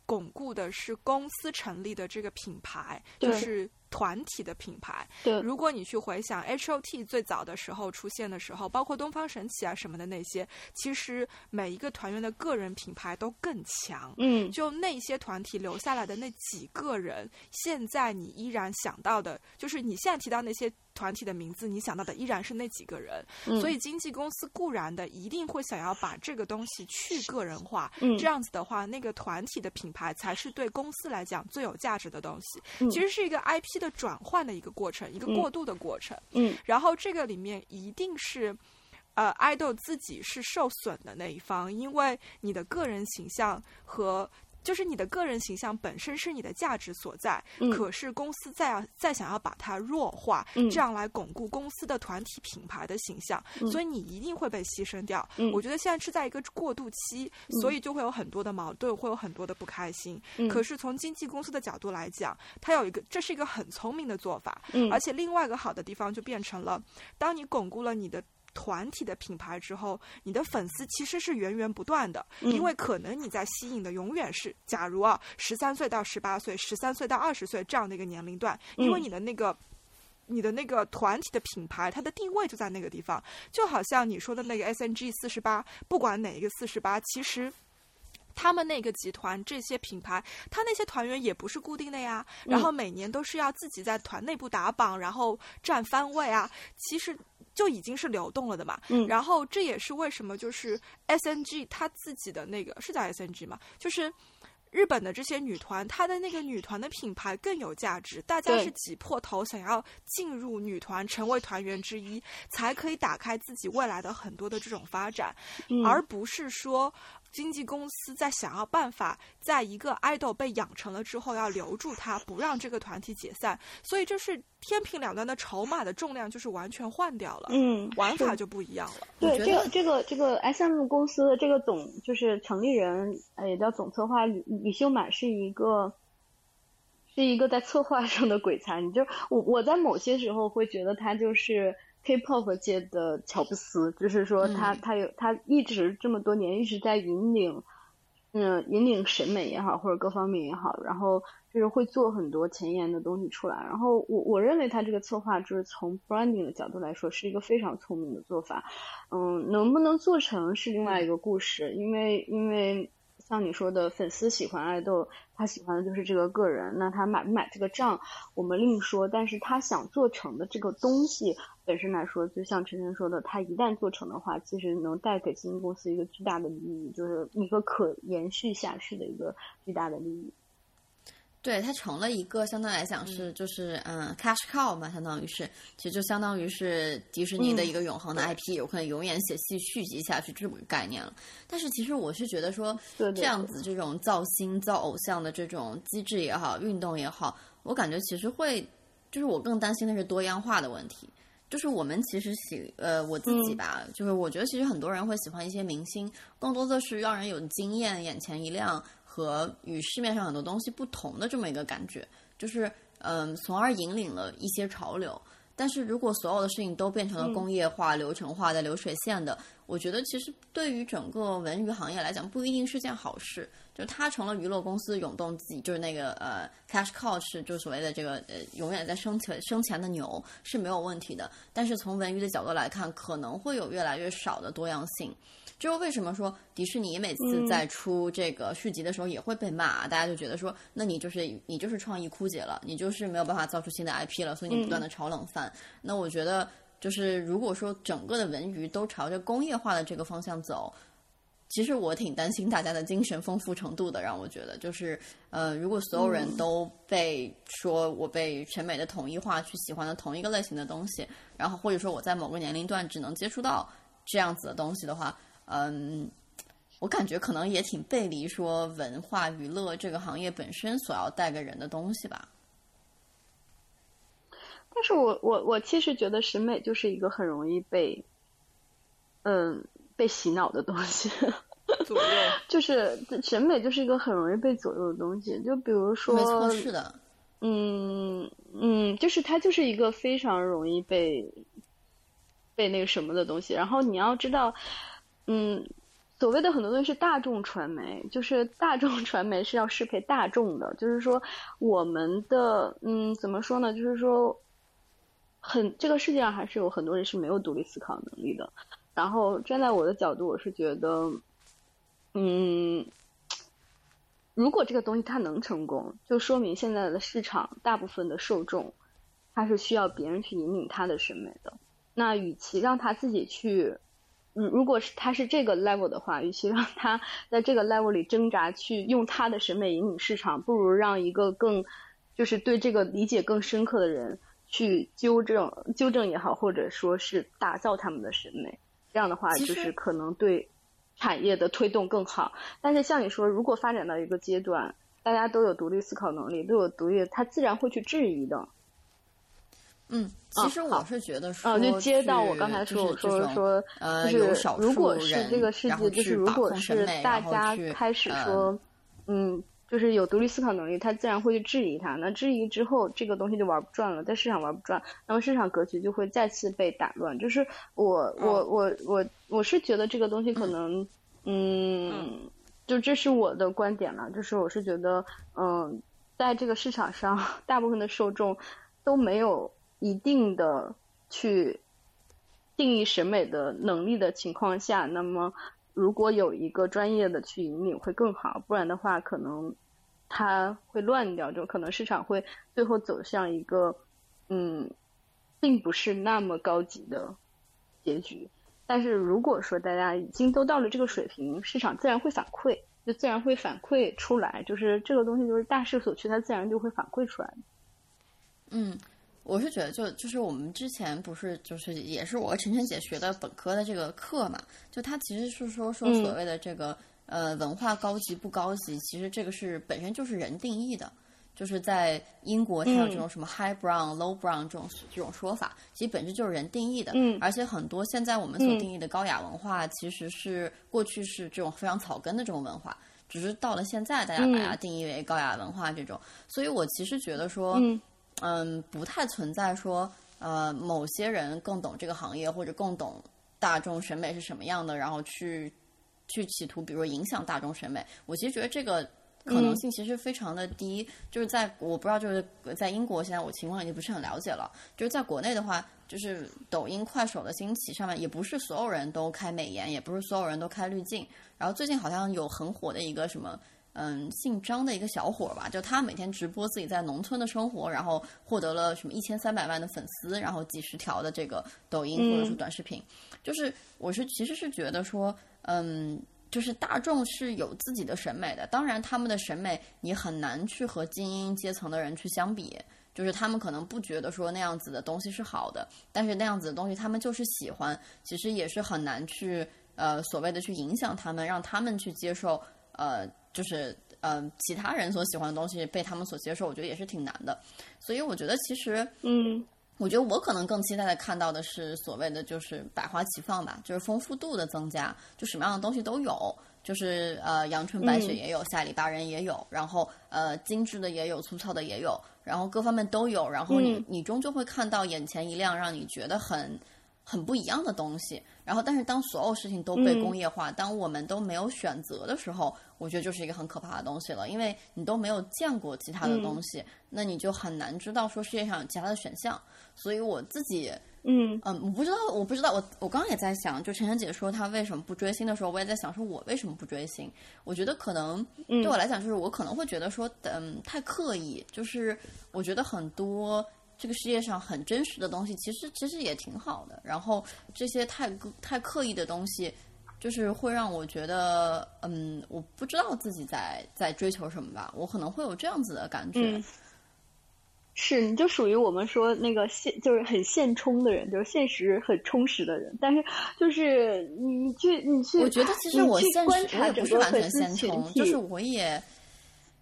巩固的是公司成立的这个品牌，就是团体的品牌。对，如果你去回想 H O T 最早的时候出现的时候，包括东方神起啊什么的那些，其实每一个团员的个人品牌都更强。嗯，就那些团体留下来的那几个人，现在你依然想到的，就是你现在提到那些。团体的名字，你想到的依然是那几个人，所以经纪公司固然的一定会想要把这个东西去个人化，这样子的话，那个团体的品牌才是对公司来讲最有价值的东西。其实是一个 IP 的转换的一个过程，一个过渡的过程。嗯，然后这个里面一定是，呃，idol 自己是受损的那一方，因为你的个人形象和。就是你的个人形象本身是你的价值所在，可是公司再要再想要把它弱化，这样来巩固公司的团体品牌的形象，所以你一定会被牺牲掉。我觉得现在是在一个过渡期，所以就会有很多的矛盾，会有很多的不开心。可是从经纪公司的角度来讲，它有一个这是一个很聪明的做法，而且另外一个好的地方就变成了，当你巩固了你的。团体的品牌之后，你的粉丝其实是源源不断的，因为可能你在吸引的永远是，假如啊，十三岁到十八岁，十三岁到二十岁这样的一个年龄段，因为你的那个，你的那个团体的品牌，它的定位就在那个地方，就好像你说的那个 S N G 四十八，不管哪一个四十八，其实。他们那个集团这些品牌，他那些团员也不是固定的呀，然后每年都是要自己在团内部打榜，然后占番位啊，其实就已经是流动了的嘛。嗯，然后这也是为什么就是 S N G 他自己的那个是叫 S N G 嘛，就是日本的这些女团，她的那个女团的品牌更有价值，大家是挤破头想要进入女团，成为团员之一，才可以打开自己未来的很多的这种发展，而不是说。经纪公司在想要办法，在一个 idol 被养成了之后，要留住他，不让这个团体解散，所以这是天平两端的筹码的重量就是完全换掉了，嗯，玩法就不一样了。对，这个这个这个 S M 公司的这个总就是成立人，呃也叫总策划李李秀满是一个，是一个在策划上的鬼才。你就我我在某些时候会觉得他就是。K-pop 界的乔布斯，就是说他他有他一直这么多年一直在引领，嗯，引领审美也好，或者各方面也好，然后就是会做很多前沿的东西出来。然后我我认为他这个策划就是从 branding 的角度来说是一个非常聪明的做法。嗯，能不能做成是另外一个故事，因为因为。像你说的，粉丝喜欢爱豆，他喜欢的就是这个个人。那他买不买这个账，我们另说。但是他想做成的这个东西本身来说，就像陈晨说的，他一旦做成的话，其实能带给经纪公司一个巨大的利益，就是一个可延续下去的一个巨大的利益。对，它成了一个相对来讲是就是嗯，cash cow 嘛，相当于是，其实就相当于是迪士尼的一个永恒的 IP，有可能永远写戏续集下去这么个概念了。但是其实我是觉得说，这样子这种造星造偶像的这种机制也好，运动也好，我感觉其实会，就是我更担心的是多样化的问题。就是我们其实喜呃我自己吧，就是我觉得其实很多人会喜欢一些明星，更多的是让人有惊艳、眼前一亮。和与市面上很多东西不同的这么一个感觉，就是嗯，从而引领了一些潮流。但是如果所有的事情都变成了工业化、流程化的流水线的，我觉得其实对于整个文娱行业来讲，不一定是件好事。就它成了娱乐公司永动机，就是那个呃 cash cow 是就所谓的这个呃永远在生钱生钱的牛是没有问题的。但是从文娱的角度来看，可能会有越来越少的多样性。就是为什么说迪士尼每次在出这个续集的时候也会被骂？大家就觉得说，那你就是你就是创意枯竭了，你就是没有办法造出新的 IP 了，所以你不断的炒冷饭。那我觉得，就是如果说整个的文娱都朝着工业化的这个方向走，其实我挺担心大家的精神丰富程度的。让我觉得，就是呃，如果所有人都被说我被审美的统一化去喜欢的同一个类型的东西，然后或者说我在某个年龄段只能接触到这样子的东西的话。嗯，我感觉可能也挺背离说文化娱乐这个行业本身所要带给人的东西吧。但是我我我其实觉得审美就是一个很容易被，嗯，被洗脑的东西。左右就是审美就是一个很容易被左右的东西。就比如说，没错，是的。嗯嗯，就是它就是一个非常容易被被那个什么的东西。然后你要知道。嗯，所谓的很多东西是大众传媒，就是大众 传媒是要适配大众的，就是说我们的嗯怎么说呢？就是说很这个世界上还是有很多人是没有独立思考能力的。然后站在我的角度，我是觉得，嗯，如果这个东西它能成功，就说明现在的市场大部分的受众，他是需要别人去引领他的审美的。那与其让他自己去。嗯，如果是他是这个 level 的话，与其让他在这个 level 里挣扎，去用他的审美引领市场，不如让一个更就是对这个理解更深刻的人去纠正、纠正也好，或者说是打造他们的审美。这样的话，就是可能对产业的推动更好。但是像你说，如果发展到一个阶段，大家都有独立思考能力，都有独立，他自然会去质疑的。嗯，其实我是觉得说，就接到我刚才说说说，呃，就是如果是这个世界，就是如果是大家开始说，嗯，就是有独立思考能力，他自然会去质疑他。那质疑之后，这个东西就玩不转了，在市场玩不转，那么市场格局就会再次被打乱。就是我我我我我是觉得这个东西可能，嗯，就这是我的观点了。就是我是觉得，嗯，在这个市场上，大部分的受众都没有。一定的去定义审美的能力的情况下，那么如果有一个专业的去引领会更好，不然的话可能它会乱掉，就可能市场会最后走向一个嗯，并不是那么高级的结局。但是如果说大家已经都到了这个水平，市场自然会反馈，就自然会反馈出来，就是这个东西就是大势所趋，它自然就会反馈出来。嗯。我是觉得，就就是我们之前不是就是也是我和晨晨姐学的本科的这个课嘛，就它其实是说说所谓的这个呃文化高级不高级，其实这个是本身就是人定义的，就是在英国它有这种什么 high brown low brown 这种这种说法，其实本质就是人定义的。嗯，而且很多现在我们所定义的高雅文化，其实是过去是这种非常草根的这种文化，只是到了现在大家把它定义为高雅文化这种，所以我其实觉得说。嗯，嗯不太存在说，呃，某些人更懂这个行业，或者更懂大众审美是什么样的，然后去去企图，比如说影响大众审美。我其实觉得这个可能性其实非常的低。就是在我不知道，就是在英国现在我情况已经不是很了解了。就是在国内的话，就是抖音、快手的兴起，上面也不是所有人都开美颜，也不是所有人都开滤镜。然后最近好像有很火的一个什么。嗯，姓张的一个小伙吧，就他每天直播自己在农村的生活，然后获得了什么一千三百万的粉丝，然后几十条的这个抖音或者是短视频。就是我是其实是觉得说，嗯，就是大众是有自己的审美的，当然他们的审美你很难去和精英阶层的人去相比，就是他们可能不觉得说那样子的东西是好的，但是那样子的东西他们就是喜欢，其实也是很难去呃所谓的去影响他们，让他们去接受呃。就是嗯，其他人所喜欢的东西被他们所接受，我觉得也是挺难的。所以我觉得其实，嗯，我觉得我可能更期待的看到的是所谓的就是百花齐放吧，就是丰富度的增加，就什么样的东西都有，就是呃阳春白雪也有，下里巴人也有，然后呃精致的也有，粗糙的也有，然后各方面都有，然后你你终究会看到眼前一亮，让你觉得很。很不一样的东西，然后但是当所有事情都被工业化，当我们都没有选择的时候，我觉得就是一个很可怕的东西了，因为你都没有见过其他的东西，那你就很难知道说世界上有其他的选项。所以我自己，嗯嗯，我不知道，我不知道，我我刚刚也在想，就晨晨姐说她为什么不追星的时候，我也在想说我为什么不追星。我觉得可能对我来讲，就是我可能会觉得说，嗯，太刻意，就是我觉得很多。这个世界上很真实的东西，其实其实也挺好的。然后这些太太刻意的东西，就是会让我觉得，嗯，我不知道自己在在追求什么吧。我可能会有这样子的感觉。是，你就属于我们说那个现，就是很现充的人，就是现实很充实的人。但是就是你去你去，我觉得其实我现实我也不是完全现充，就是我也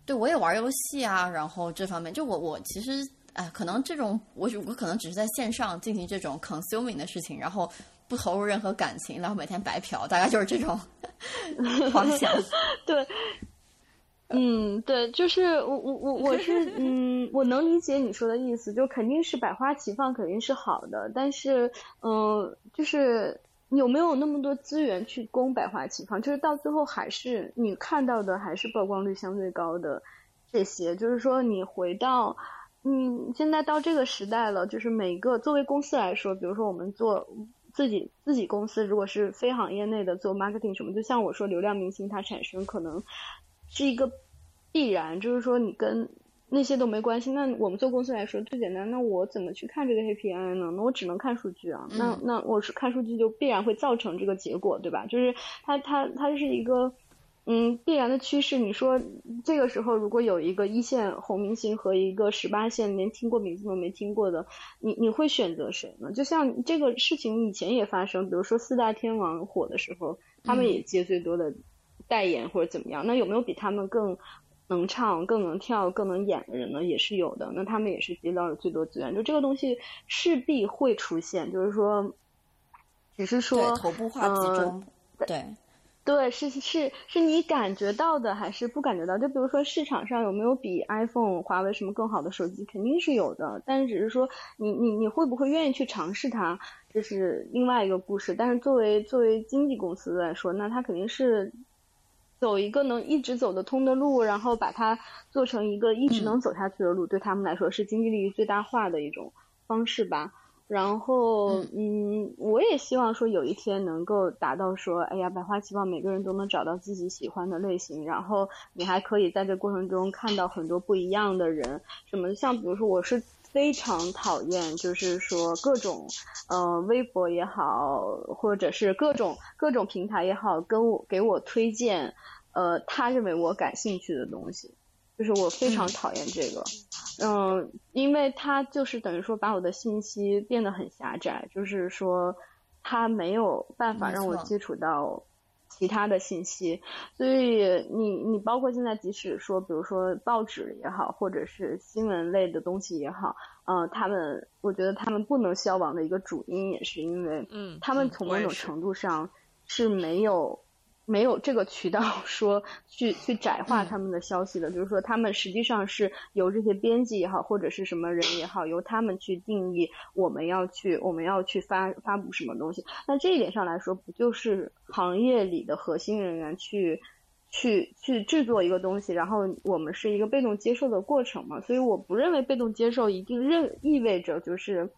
对我也玩游戏啊。然后这方面，就我我其实。哎，可能这种我我可能只是在线上进行这种 consuming 的事情，然后不投入任何感情，然后每天白嫖，大概就是这种 方向。对，嗯，对，就是我我我我是 嗯，我能理解你说的意思，就肯定是百花齐放，肯定是好的，但是嗯，就是有没有那么多资源去供百花齐放？就是到最后还是你看到的还是曝光率相对高的这些。就是说，你回到，嗯，现在到这个时代了，就是每个作为公司来说，比如说我们做自己自己公司，如果是非行业内的做 marketing 什么，就像我说，流量明星它产生可能是一个必然，就是说你跟。那些都没关系。那我们做公司来说，最简单。那我怎么去看这个 KPI 呢？那我只能看数据啊。那那我是看数据，就必然会造成这个结果，对吧？就是它它它是一个嗯必然的趋势。你说这个时候如果有一个一线红明星和一个十八线连听过名字都没听过的，你你会选择谁呢？就像这个事情以前也发生，比如说四大天王火的时候，他们也接最多的代言或者怎么样。那有没有比他们更？能唱、更能跳、更能演的人呢，也是有的。那他们也是接到了最多资源，就这个东西势必会出现。就是说，只是说头部化集中，对，对，是是是你感觉到的，还是不感觉到？就比如说市场上有没有比 iPhone、华为什么更好的手机，肯定是有的。但是只是说，你你你会不会愿意去尝试它，这是另外一个故事。但是作为作为经纪公司来说，那它肯定是。走一个能一直走得通的路，然后把它做成一个一直能走下去的路，对他们来说是经济利益最大化的一种方式吧。然后，嗯，我也希望说有一天能够达到说，哎呀，百花齐放，每个人都能找到自己喜欢的类型，然后你还可以在这过程中看到很多不一样的人，什么像比如说我是。非常讨厌，就是说各种，呃，微博也好，或者是各种各种平台也好，跟我给我推荐，呃，他认为我感兴趣的东西，就是我非常讨厌这个，嗯，因为他就是等于说把我的信息变得很狭窄，就是说他没有办法让我接触到。其他的信息，所以你你包括现在，即使说，比如说报纸也好，或者是新闻类的东西也好，呃，他们我觉得他们不能消亡的一个主因，也是因为，嗯，他们从某种程度上是没有。没有这个渠道 说去去窄化他们的消息的，就是说他们实际上是由这些编辑也好，或者是什么人也好，由他们去定义我们要去我们要去发发布什么东西。那这一点上来说，不就是行业里的核心人员去去去制作一个东西，然后我们是一个被动接受的过程嘛？所以我不认为被动接受一定认意味着就是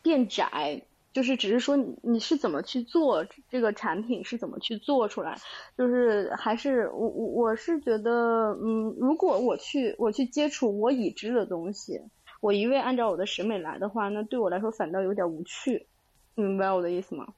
变窄。就是只是说你是怎么去做这个产品是怎么去做出来，就是还是我我我是觉得嗯，如果我去我去接触我已知的东西，我一味按照我的审美来的话，那对我来说反倒有点无趣，明白我的意思吗？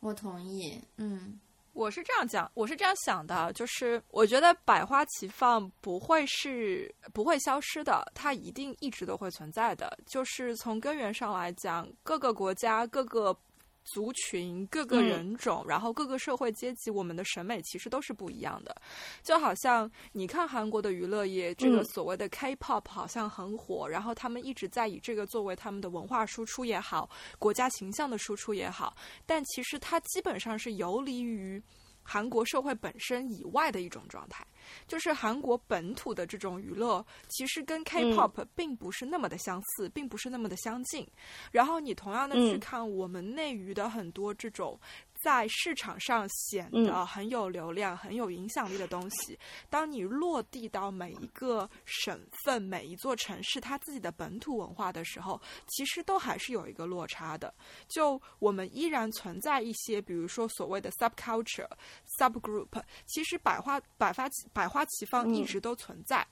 我同意，嗯。我是这样讲，我是这样想的，就是我觉得百花齐放不会是不会消失的，它一定一直都会存在的。就是从根源上来讲，各个国家各个。族群、各个人种，然后各个社会阶级，我们的审美其实都是不一样的。就好像你看韩国的娱乐业，这个所谓的 K-pop 好像很火，然后他们一直在以这个作为他们的文化输出也好，国家形象的输出也好，但其实它基本上是游离于。韩国社会本身以外的一种状态，就是韩国本土的这种娱乐，其实跟 K-pop 并不是那么的相似，并不是那么的相近。然后你同样的去看我们内娱的很多这种。在市场上显得很有流量、很有影响力的东西，当你落地到每一个省份、每一座城市，它自己的本土文化的时候，其实都还是有一个落差的。就我们依然存在一些，比如说所谓的 subculture、subgroup，其实百花百花百花齐放一直都存在。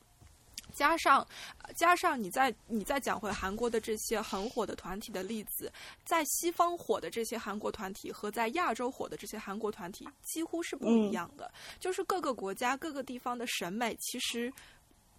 加上，加上你在你再讲回韩国的这些很火的团体的例子，在西方火的这些韩国团体和在亚洲火的这些韩国团体几乎是不一样的。就是各个国家各个地方的审美其实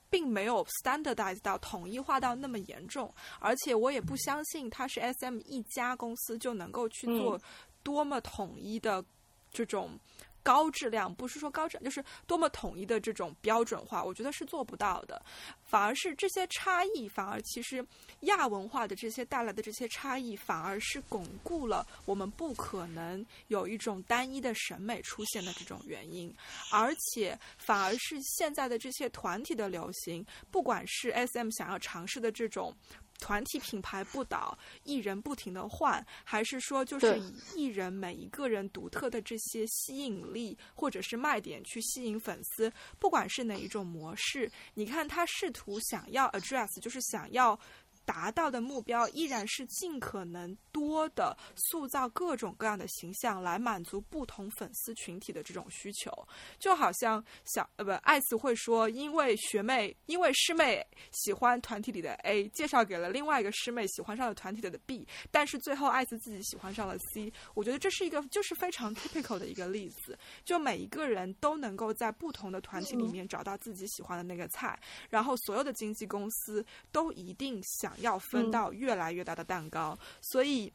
并没有 standardize 到统一化到那么严重，而且我也不相信它是 S M 一家公司就能够去做多么统一的这种。高质量不是说高质量，就是多么统一的这种标准化，我觉得是做不到的。反而是这些差异，反而其实亚文化的这些带来的这些差异，反而是巩固了我们不可能有一种单一的审美出现的这种原因。而且反而是现在的这些团体的流行，不管是 S M 想要尝试的这种团体品牌不倒，艺人不停的换，还是说就是以艺人每一个人独特的这些吸引力或者是卖点去吸引粉丝？不管是哪一种模式，你看他试图想要 address，就是想要。达到的目标依然是尽可能多的塑造各种各样的形象，来满足不同粉丝群体的这种需求。就好像小呃不，艾斯会说，因为学妹，因为师妹喜欢团体里的 A，介绍给了另外一个师妹喜欢上了团体里的 B，但是最后艾斯自己喜欢上了 C。我觉得这是一个就是非常 typical 的一个例子。就每一个人都能够在不同的团体里面找到自己喜欢的那个菜，然后所有的经纪公司都一定想。要分到越来越大的蛋糕，所以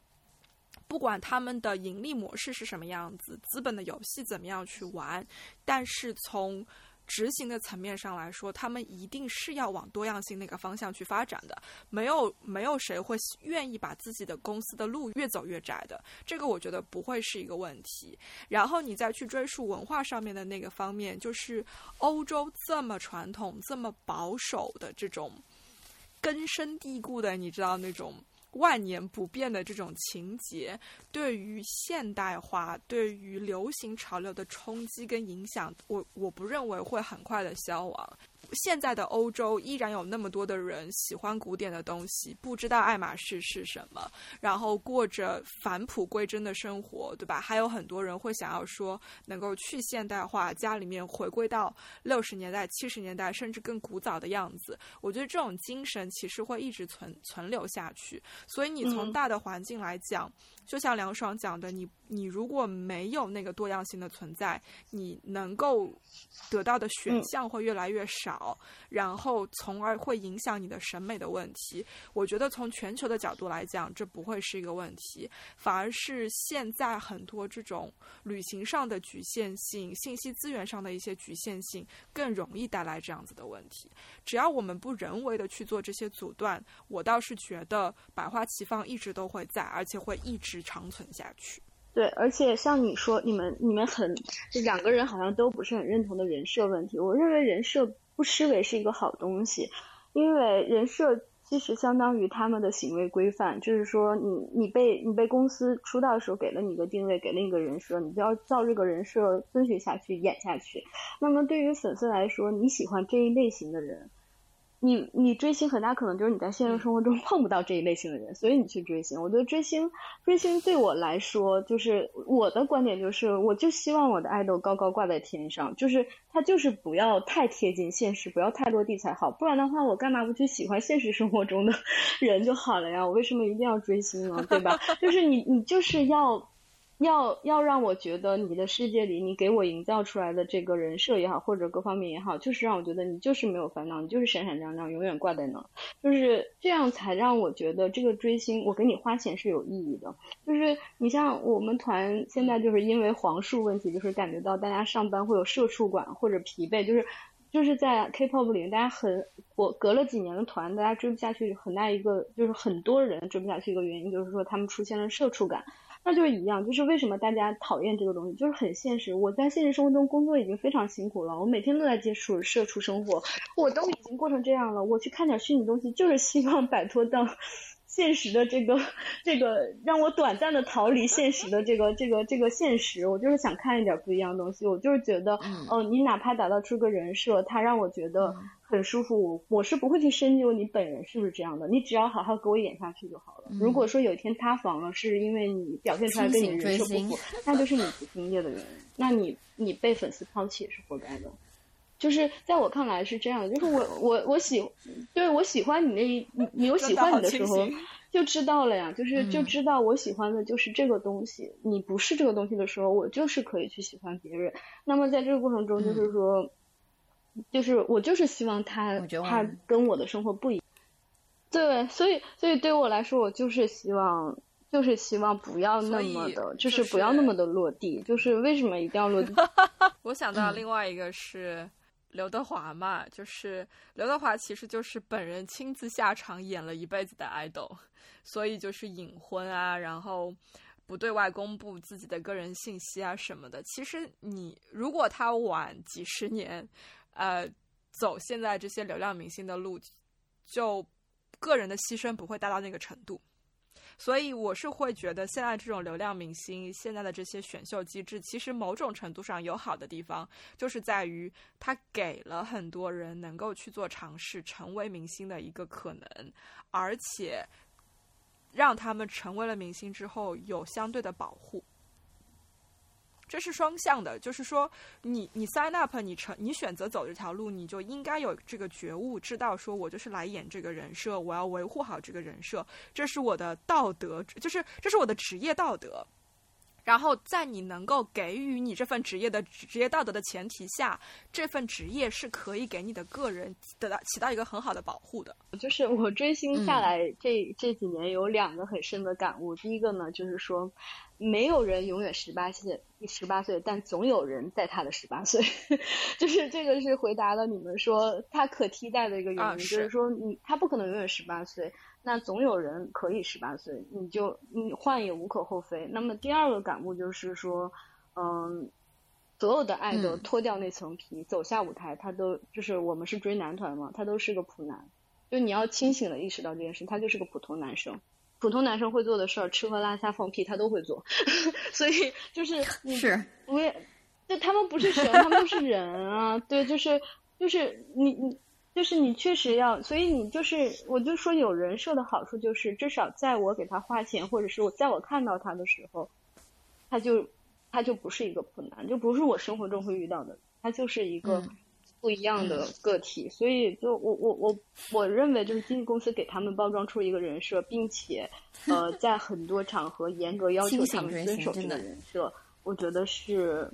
不管他们的盈利模式是什么样子，资本的游戏怎么样去玩，但是从执行的层面上来说，他们一定是要往多样性那个方向去发展的。没有没有谁会愿意把自己的公司的路越走越窄的，这个我觉得不会是一个问题。然后你再去追溯文化上面的那个方面，就是欧洲这么传统、这么保守的这种。根深蒂固的，你知道那种万年不变的这种情节，对于现代化、对于流行潮流的冲击跟影响，我我不认为会很快的消亡。现在的欧洲依然有那么多的人喜欢古典的东西，不知道爱马仕是什么，然后过着返璞归真的生活，对吧？还有很多人会想要说能够去现代化，家里面回归到六十年代、七十年代，甚至更古早的样子。我觉得这种精神其实会一直存存留下去。所以你从大的环境来讲，就像梁爽讲的，你你如果没有那个多样性的存在，你能够得到的选项会越来越少。好，然后从而会影响你的审美的问题。我觉得从全球的角度来讲，这不会是一个问题，反而是现在很多这种旅行上的局限性、信息资源上的一些局限性，更容易带来这样子的问题。只要我们不人为的去做这些阻断，我倒是觉得百花齐放一直都会在，而且会一直长存下去。对，而且像你说，你们你们很这两个人好像都不是很认同的人设问题。我认为人设。不失为是一个好东西，因为人设其实相当于他们的行为规范，就是说你你被你被公司出道的时候给了你一个定位，给了一个人设，你就要照这个人设遵循下去演下去。那么对于粉丝来说，你喜欢这一类型的人。你你追星很大可能就是你在现实生活中 碰不到这一类型的人，所以你去追星。我觉得追星追星对我来说，就是我的观点就是，我就希望我的爱豆高高挂在天上，就是他就是不要太贴近现实，不要太落地才好。不然的话，我干嘛不去喜欢现实生活中的 人就好了呀？我为什么一定要追星呢？对吧？就是你你就是要。要要让我觉得你的世界里，你给我营造出来的这个人设也好，或者各方面也好，就是让我觉得你就是没有烦恼，你就是闪闪亮亮，永远挂在那，就是这样才让我觉得这个追星，我给你花钱是有意义的。就是你像我们团现在就是因为黄数问题，就是感觉到大家上班会有社畜感或者疲惫，就是就是在 K-pop 里面，大家很我隔了几年的团，大家追不下去，很大一个就是很多人追不下去一个原因，就是说他们出现了社畜感。那就是一样，就是为什么大家讨厌这个东西，就是很现实。我在现实生活中工作已经非常辛苦了，我每天都在接触社畜生活，我都已经过成这样了，我去看点虚拟东西，就是希望摆脱到现实的这个这个，让我短暂的逃离现实的这个这个这个现实。我就是想看一点不一样的东西，我就是觉得，哦，你哪怕打造出个人设，他让我觉得。很舒服，我我是不会去深究你本人是不是这样的，你只要好好给我演下去就好了。如果说有一天塌房了，是因为你表现出来跟你人设不符，那就是你不敬业的原因，那你你被粉丝抛弃也是活该的。就是在我看来是这样的，就是我我我喜，就是我喜欢你那一你你有喜欢你的时候就知道了呀，就是就知道我喜欢的就是这个东西，你不是这个东西的时候，我就是可以去喜欢别人。那么在这个过程中，就是说。就是我就是希望他他跟我的生活不一样，对，所以所以对我来说，我就是希望就是希望不要那么的，就是不要那么的落地。就是为什么一定要落地？我想到另外一个是刘德华嘛，就是刘德华其实就是本人亲自下场演了一辈子的爱豆，所以就是隐婚啊，然后不对外公布自己的个人信息啊什么的。其实你如果他晚几十年。呃，走现在这些流量明星的路，就个人的牺牲不会大到那个程度。所以我是会觉得，现在这种流量明星，现在的这些选秀机制，其实某种程度上有好的地方，就是在于它给了很多人能够去做尝试，成为明星的一个可能，而且让他们成为了明星之后有相对的保护。这是双向的，就是说，你你 sign up，你成你选择走这条路，你就应该有这个觉悟，知道说我就是来演这个人设，我要维护好这个人设，这是我的道德，就是这是我的职业道德。然后在你能够给予你这份职业的职业道德的前提下，这份职业是可以给你的个人得到起到一个很好的保护的。就是我追星下来这这几年有两个很深的感悟，第一个呢就是说。没有人永远十八岁，十八岁，但总有人在他的十八岁，就是这个是回答了你们说他可替代的一个原因，就是说你他不可能永远十八岁，那总有人可以十八岁，你就你换也无可厚非。那么第二个感悟就是说，嗯，所有的爱都脱掉那层皮，走下舞台，他都就是我们是追男团嘛，他都是个普男，就你要清醒的意识到这件事，他就是个普通男生。普通男生会做的事儿，吃喝拉撒放屁，他都会做，所以就是 是，我也，就他们不是神，他们都是人啊，对，就是就是你你就是你确实要，所以你就是我就说有人设的好处就是，至少在我给他花钱，或者是我在我看到他的时候，他就他就不是一个普男，就不是我生活中会遇到的，他就是一个。不一样的个体，所以就我我我我认为就是经纪公司给他们包装出一个人设，并且呃在很多场合严格要求他们遵守这个人设，我觉得是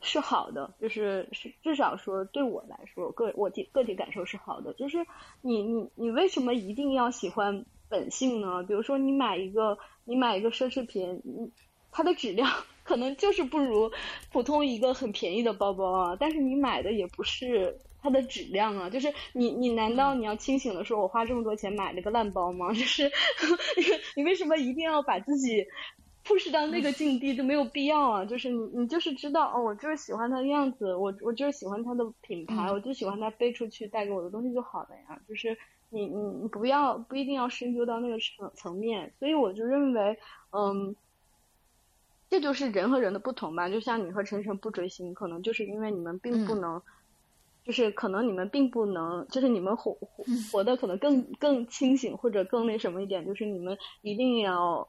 是好的，就是是至少说对我来说个我体个体感受是好的，就是你你你为什么一定要喜欢本性呢？比如说你买一个你买一个奢侈品，你它的质量。可能就是不如普通一个很便宜的包包啊，但是你买的也不是它的质量啊，就是你你难道你要清醒的说，我花这么多钱买了个烂包吗？就是你为什么一定要把自己 push 到那个境地，就没有必要啊？就是你你就是知道哦，我就是喜欢它的样子，我我就是喜欢它的品牌，我就喜欢它背出去带给我的东西就好了呀。就是你你你不要不一定要深究到那个层层面，所以我就认为嗯。这就是人和人的不同吧，就像你和晨晨不追星，可能就是因为你们并不能，就是可能你们并不能，就是你们活活活的可能更更清醒或者更那什么一点，就是你们一定要，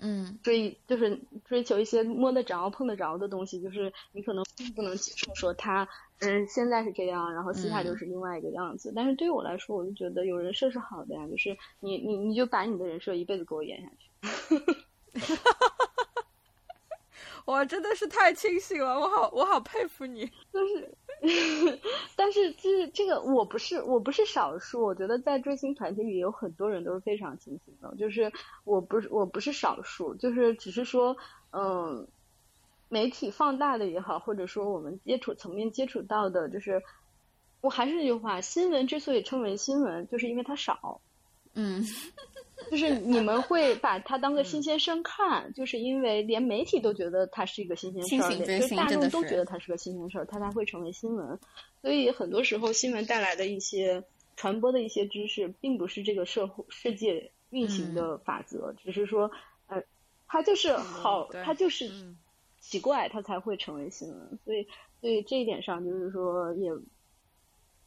嗯，追就是追求一些摸得着碰得着的东西，就是你可能并不能接受说他嗯现在是这样，然后私下就是另外一个样子。但是对于我来说，我就觉得有人设是好的呀，就是你你你就把你的人设一辈子给我演下去。哇，真的是太清醒了！我好，我好佩服你。就是，但是，就是这个，我不是，我不是少数。我觉得在追星团体里有很多人都是非常清醒的。就是我不是，我不是少数。就是只是说，嗯，媒体放大的也好，或者说我们接触层面接触到的，就是我还是那句话，新闻之所以称为新闻，就是因为它少。嗯。就是你们会把它当个新鲜生看，就是因为连媒体都觉得它是一个新鲜事儿，就大众都觉得它是个新鲜事儿，它才会成为新闻。所以很多时候新闻带来的一些传播的一些知识，并不是这个社会世界运行的法则，只是说，呃，它就是好，它就是奇怪，它才会成为新闻。所以，所以这一点上，就是说，也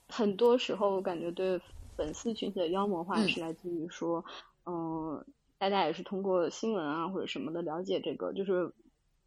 很多时候我感觉对粉丝群体的妖魔化是来自于说。嗯，大家也是通过新闻啊或者什么的了解这个，就是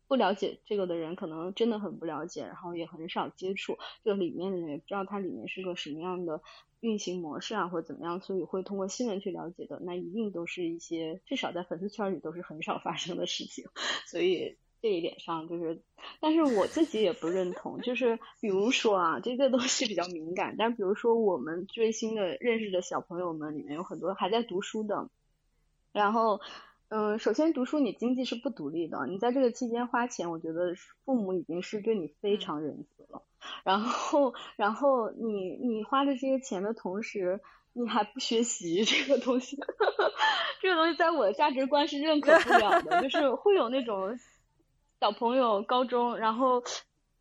不了解这个的人可能真的很不了解，然后也很少接触这里面的人，也不知道它里面是个什么样的运行模式啊或者怎么样，所以会通过新闻去了解的，那一定都是一些至少在粉丝圈里都是很少发生的事情，所以这一点上就是，但是我自己也不认同，就是比如说啊，这个东西比较敏感，但比如说我们追星的认识的小朋友们里面有很多还在读书的。然后，嗯，首先读书你经济是不独立的，你在这个期间花钱，我觉得父母已经是对你非常仁慈了。然后，然后你你花着这些钱的同时，你还不学习 这个东西，这个东西在我的价值观是认可不了的。就是会有那种小朋友高中，然后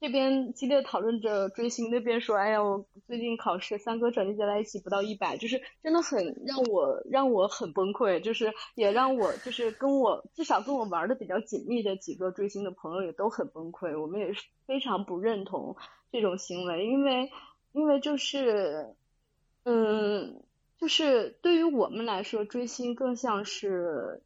这边激烈讨论着追星，那边说，哎呀，我最近考试三个成绩加在一起不到一百，就是真的很让我让我很崩溃，就是也让我就是跟我至少跟我玩的比较紧密的几个追星的朋友也都很崩溃，我们也是非常不认同这种行为，因为因为就是嗯，就是对于我们来说，追星更像是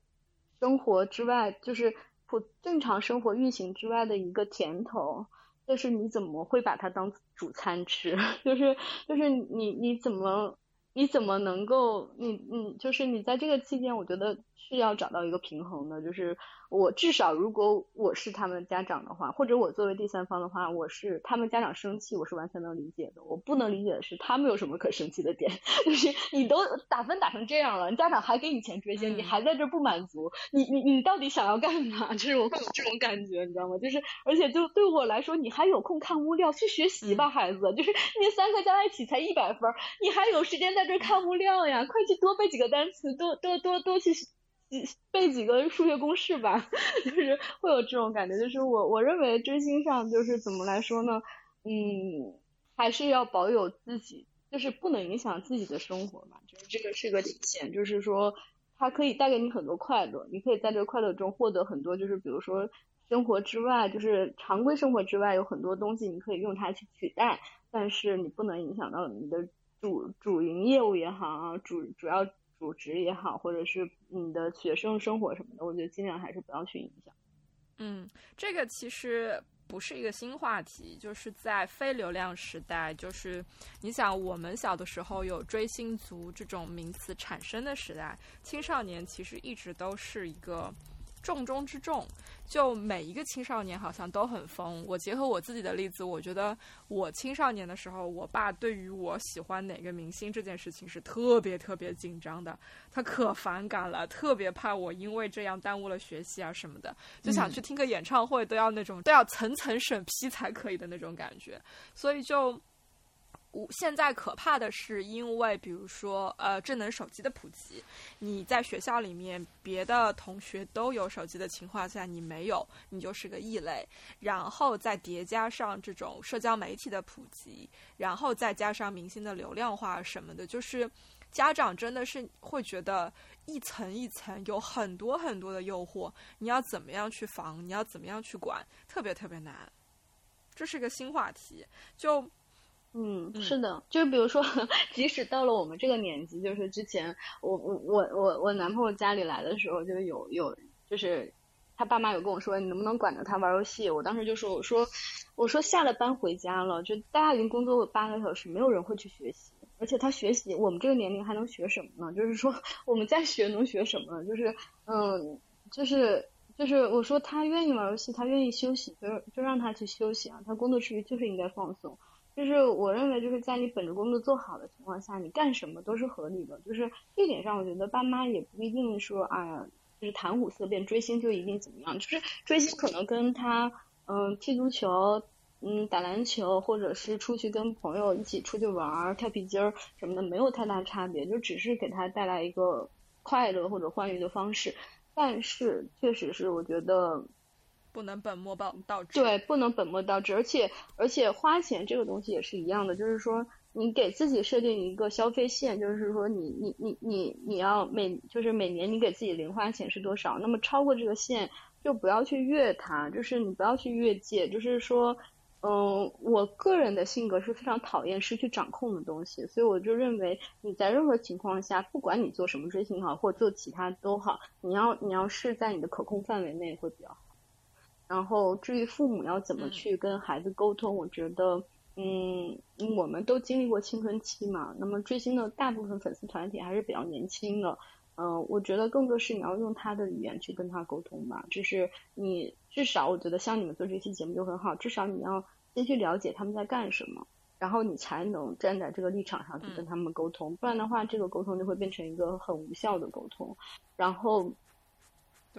生活之外，就是普正常生活运行之外的一个甜头。就是你怎么会把它当主餐吃？就是就是你你怎么你怎么能够你你就是你在这个期间，我觉得是要找到一个平衡的，就是。我至少，如果我是他们家长的话，或者我作为第三方的话，我是他们家长生气，我是完全能理解的。我不能理解的是，他们有什么可生气的点？就是你都打分打成这样了，你家长还给你钱追星，你还在这不满足，你你你到底想要干嘛？就是我会有这种感觉，你知道吗？就是而且就对我来说，你还有空看物料去学习吧，孩子。就是那三个加在一起才一百分，你还有时间在这看物料呀？快去多背几个单词，多多多多去。几 背几个数学公式吧，就是会有这种感觉。就是我我认为追星上就是怎么来说呢？嗯，还是要保有自己，就是不能影响自己的生活嘛。就是这个是个底线。就是说，它可以带给你很多快乐，你可以在这个快乐中获得很多。就是比如说，生活之外，就是常规生活之外，有很多东西你可以用它去取代，但是你不能影响到你的主主营业务也好啊，主主要。组织也好，或者是你的学生生活什么的，我觉得尽量还是不要去影响。嗯，这个其实不是一个新话题，就是在非流量时代，就是你想我们小的时候有追星族这种名词产生的时代，青少年其实一直都是一个。重中之重，就每一个青少年好像都很疯。我结合我自己的例子，我觉得我青少年的时候，我爸对于我喜欢哪个明星这件事情是特别特别紧张的，他可反感了，特别怕我因为这样耽误了学习啊什么的，就想去听个演唱会都要那种都要层层审批才可以的那种感觉，所以就。现在可怕的是，因为比如说，呃，智能手机的普及，你在学校里面别的同学都有手机的情况下，你没有，你就是个异类。然后再叠加上这种社交媒体的普及，然后再加上明星的流量化什么的，就是家长真的是会觉得一层一层有很多很多的诱惑，你要怎么样去防？你要怎么样去管？特别特别难。这是个新话题，就。嗯，是的，就是比如说，即使到了我们这个年纪，就是之前我我我我我男朋友家里来的时候，就有有就是他爸妈有跟我说，你能不能管着他玩游戏？我当时就说，我说我说下了班回家了，就大家已经工作八个小时，没有人会去学习，而且他学习，我们这个年龄还能学什么呢？就是说 我们在学能学什么？就是嗯，就是就是我说他愿意玩游戏，他愿意休息，就就让他去休息啊，他工作之余就是应该放松。就是我认为，就是在你本职工作做好的情况下，你干什么都是合理的。就是这点上，我觉得爸妈也不一定说啊，就是谈虎色变，追星就一定怎么样。就是追星可能跟他嗯踢足球、嗯打篮球，或者是出去跟朋友一起出去玩儿、跳皮筋儿什么的，没有太大差别，就只是给他带来一个快乐或者欢愉的方式。但是，确实是我觉得。不能本末倒倒置。对，不能本末倒置，而且而且花钱这个东西也是一样的，就是说你给自己设定一个消费线，就是说你你你你你要每就是每年你给自己零花钱是多少，那么超过这个线就不要去越它，就是你不要去越界，就是说，嗯，我个人的性格是非常讨厌失去掌控的东西，所以我就认为你在任何情况下，不管你做什么追星好，或做其他都好，你要你要是在你的可控范围内会比较好。然后，至于父母要怎么去跟孩子沟通，我觉得，嗯，我们都经历过青春期嘛。那么追星的大部分粉丝团体还是比较年轻的，嗯，我觉得更多是你要用他的语言去跟他沟通吧。就是你至少，我觉得像你们做这期节目就很好，至少你要先去了解他们在干什么，然后你才能站在这个立场上去跟他们沟通。不然的话，这个沟通就会变成一个很无效的沟通。然后，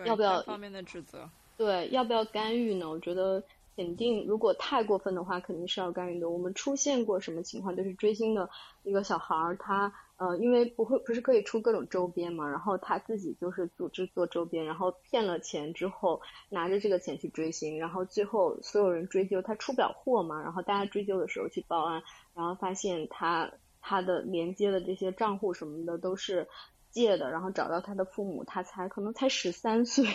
要不要方面的指责？对，要不要干预呢？我觉得肯定如果太过分的话，肯定是要干预的。我们出现过什么情况？就是追星的一个小孩儿，他呃，因为不会不是可以出各种周边嘛，然后他自己就是组织做周边，然后骗了钱之后，拿着这个钱去追星，然后最后所有人追究他出不了货嘛，然后大家追究的时候去报案，然后发现他他的连接的这些账户什么的都是借的，然后找到他的父母，他才可能才十三岁，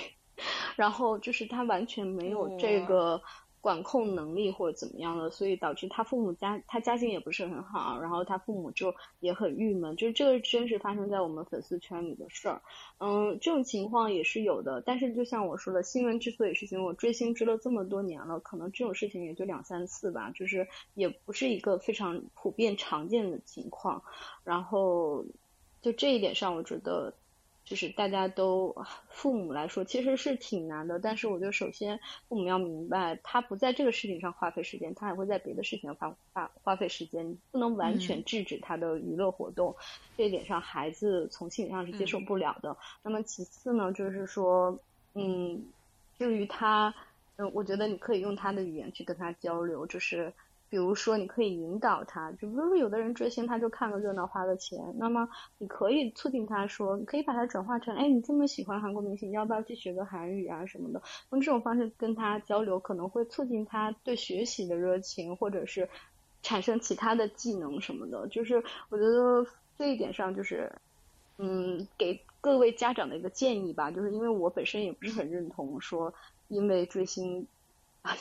然后就是他完全没有这个。管控能力或者怎么样的，所以导致他父母家他家境也不是很好，然后他父母就也很郁闷，就是这个真实发生在我们粉丝圈里的事儿。嗯，这种情况也是有的，但是就像我说的，新闻之所以是新闻，我追星追了这么多年了，可能这种事情也就两三次吧，就是也不是一个非常普遍常见的情况。然后就这一点上，我觉得。就是大家都父母来说其实是挺难的，但是我觉得首先父母要明白，他不在这个事情上花费时间，他还会在别的事情上花花花费时间，不能完全制止他的娱乐活动，这一点上孩子从心理上是接受不了的。那么其次呢，就是说，嗯，至于他，嗯，我觉得你可以用他的语言去跟他交流，就是。比如说，你可以引导他，就比如说有的人追星，他就看个热闹，花个钱。那么你可以促进他说，你可以把它转化成，哎，你这么喜欢韩国明星，要不要去学个韩语啊什么的？用这种方式跟他交流，可能会促进他对学习的热情，或者是产生其他的技能什么的。就是我觉得这一点上，就是嗯，给各位家长的一个建议吧。就是因为我本身也不是很认同说，因为追星。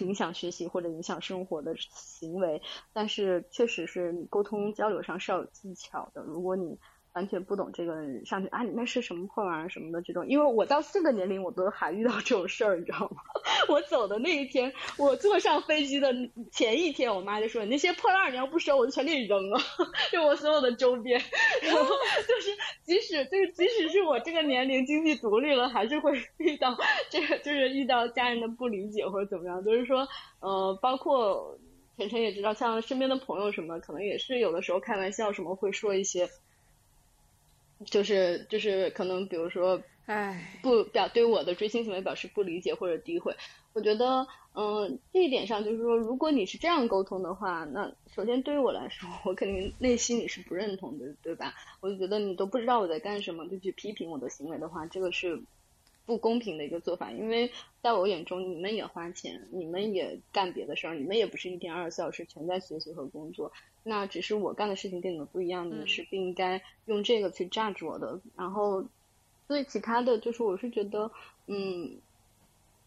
影响学习或者影响生活的行为，但是确实是你沟通交流上是要有技巧的。如果你完全不懂这个上去啊，你那是什么破玩意儿什么的这种，因为我到这个年龄我都还遇到这种事儿，你知道吗？我走的那一天，我坐上飞机的前一天，我妈就说你那些破烂你要不收，我就全给你扔了，就我所有的周边。然后就是即使就是即使是我这个年龄经济独立了，还是会遇到这个就是遇到家人的不理解或者怎么样，就是说呃，包括晨晨也知道，像身边的朋友什么，可能也是有的时候开玩笑什么会说一些。就是就是可能比如说，唉，不表对我的追星行为表示不理解或者诋毁，我觉得，嗯，这一点上就是说，如果你是这样沟通的话，那首先对于我来说，我肯定内心里是不认同的，对吧？我就觉得你都不知道我在干什么，就去批评我的行为的话，这个是。不公平的一个做法，因为在我眼中，你们也花钱，你们也干别的事儿，你们也不是一天二十四小时全在学习和工作。那只是我干的事情跟你们不一样，你们是不应该用这个去 judge 我的。然后，所以其他的就是，我是觉得，嗯，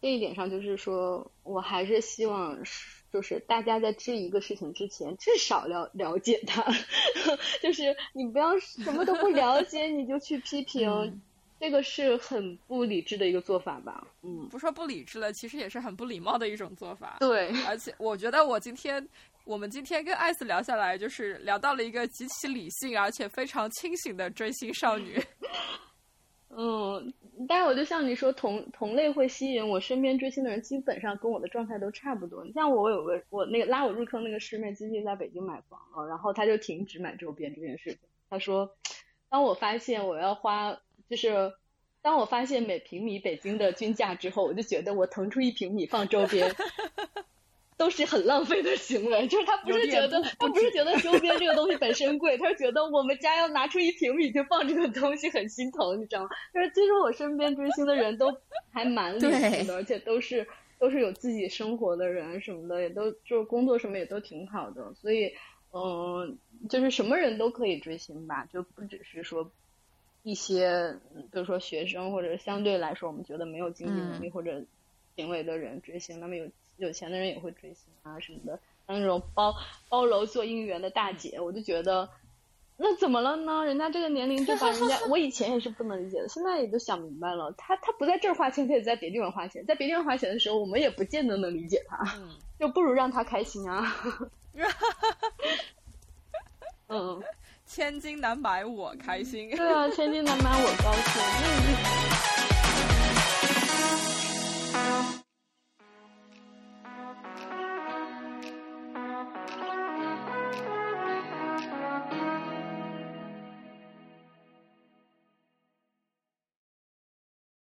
这一点上就是说，我还是希望，就是大家在质疑一个事情之前，至少了了解它，就是你不要什么都不了解你就去批评。这个是很不理智的一个做法吧？嗯，不说不理智了，其实也是很不礼貌的一种做法。对，而且我觉得我今天我们今天跟艾斯聊下来，就是聊到了一个极其理性而且非常清醒的追星少女。嗯，但是我就像你说，同同类会吸引我身边追星的人，基本上跟我的状态都差不多。你像我有个我那个拉我入坑那个师妹，最近在北京买房了，然后她就停止买周边这件事情。她说，当我发现我要花。就是当我发现每平米北京的均价之后，我就觉得我腾出一平米放周边，都是很浪费的行为。就是他不是觉得他不是觉得周边这个东西本身贵，他是觉得我们家要拿出一平米去放这个东西很心疼，你知道吗？就是其实我身边追星的人都还蛮理性的，而且都是都是有自己生活的人什么的，也都就是工作什么也都挺好的。所以嗯，就是什么人都可以追星吧，就不只是说。一些，比如说学生或者相对来说我们觉得没有经济能力或者行为的人追星，那么有有钱的人也会追星啊什么的。像那种包包楼做应援的大姐，我就觉得那怎么了呢？人家这个年龄就把人家，我以前也是不能理解的，现在也都想明白了。他他不在这儿花钱，他也在别地方花钱，在别地方花钱的时候，我们也不见得能理解他，就不如让他开心啊。嗯。千金难买我开心。对啊，千金难买我高兴。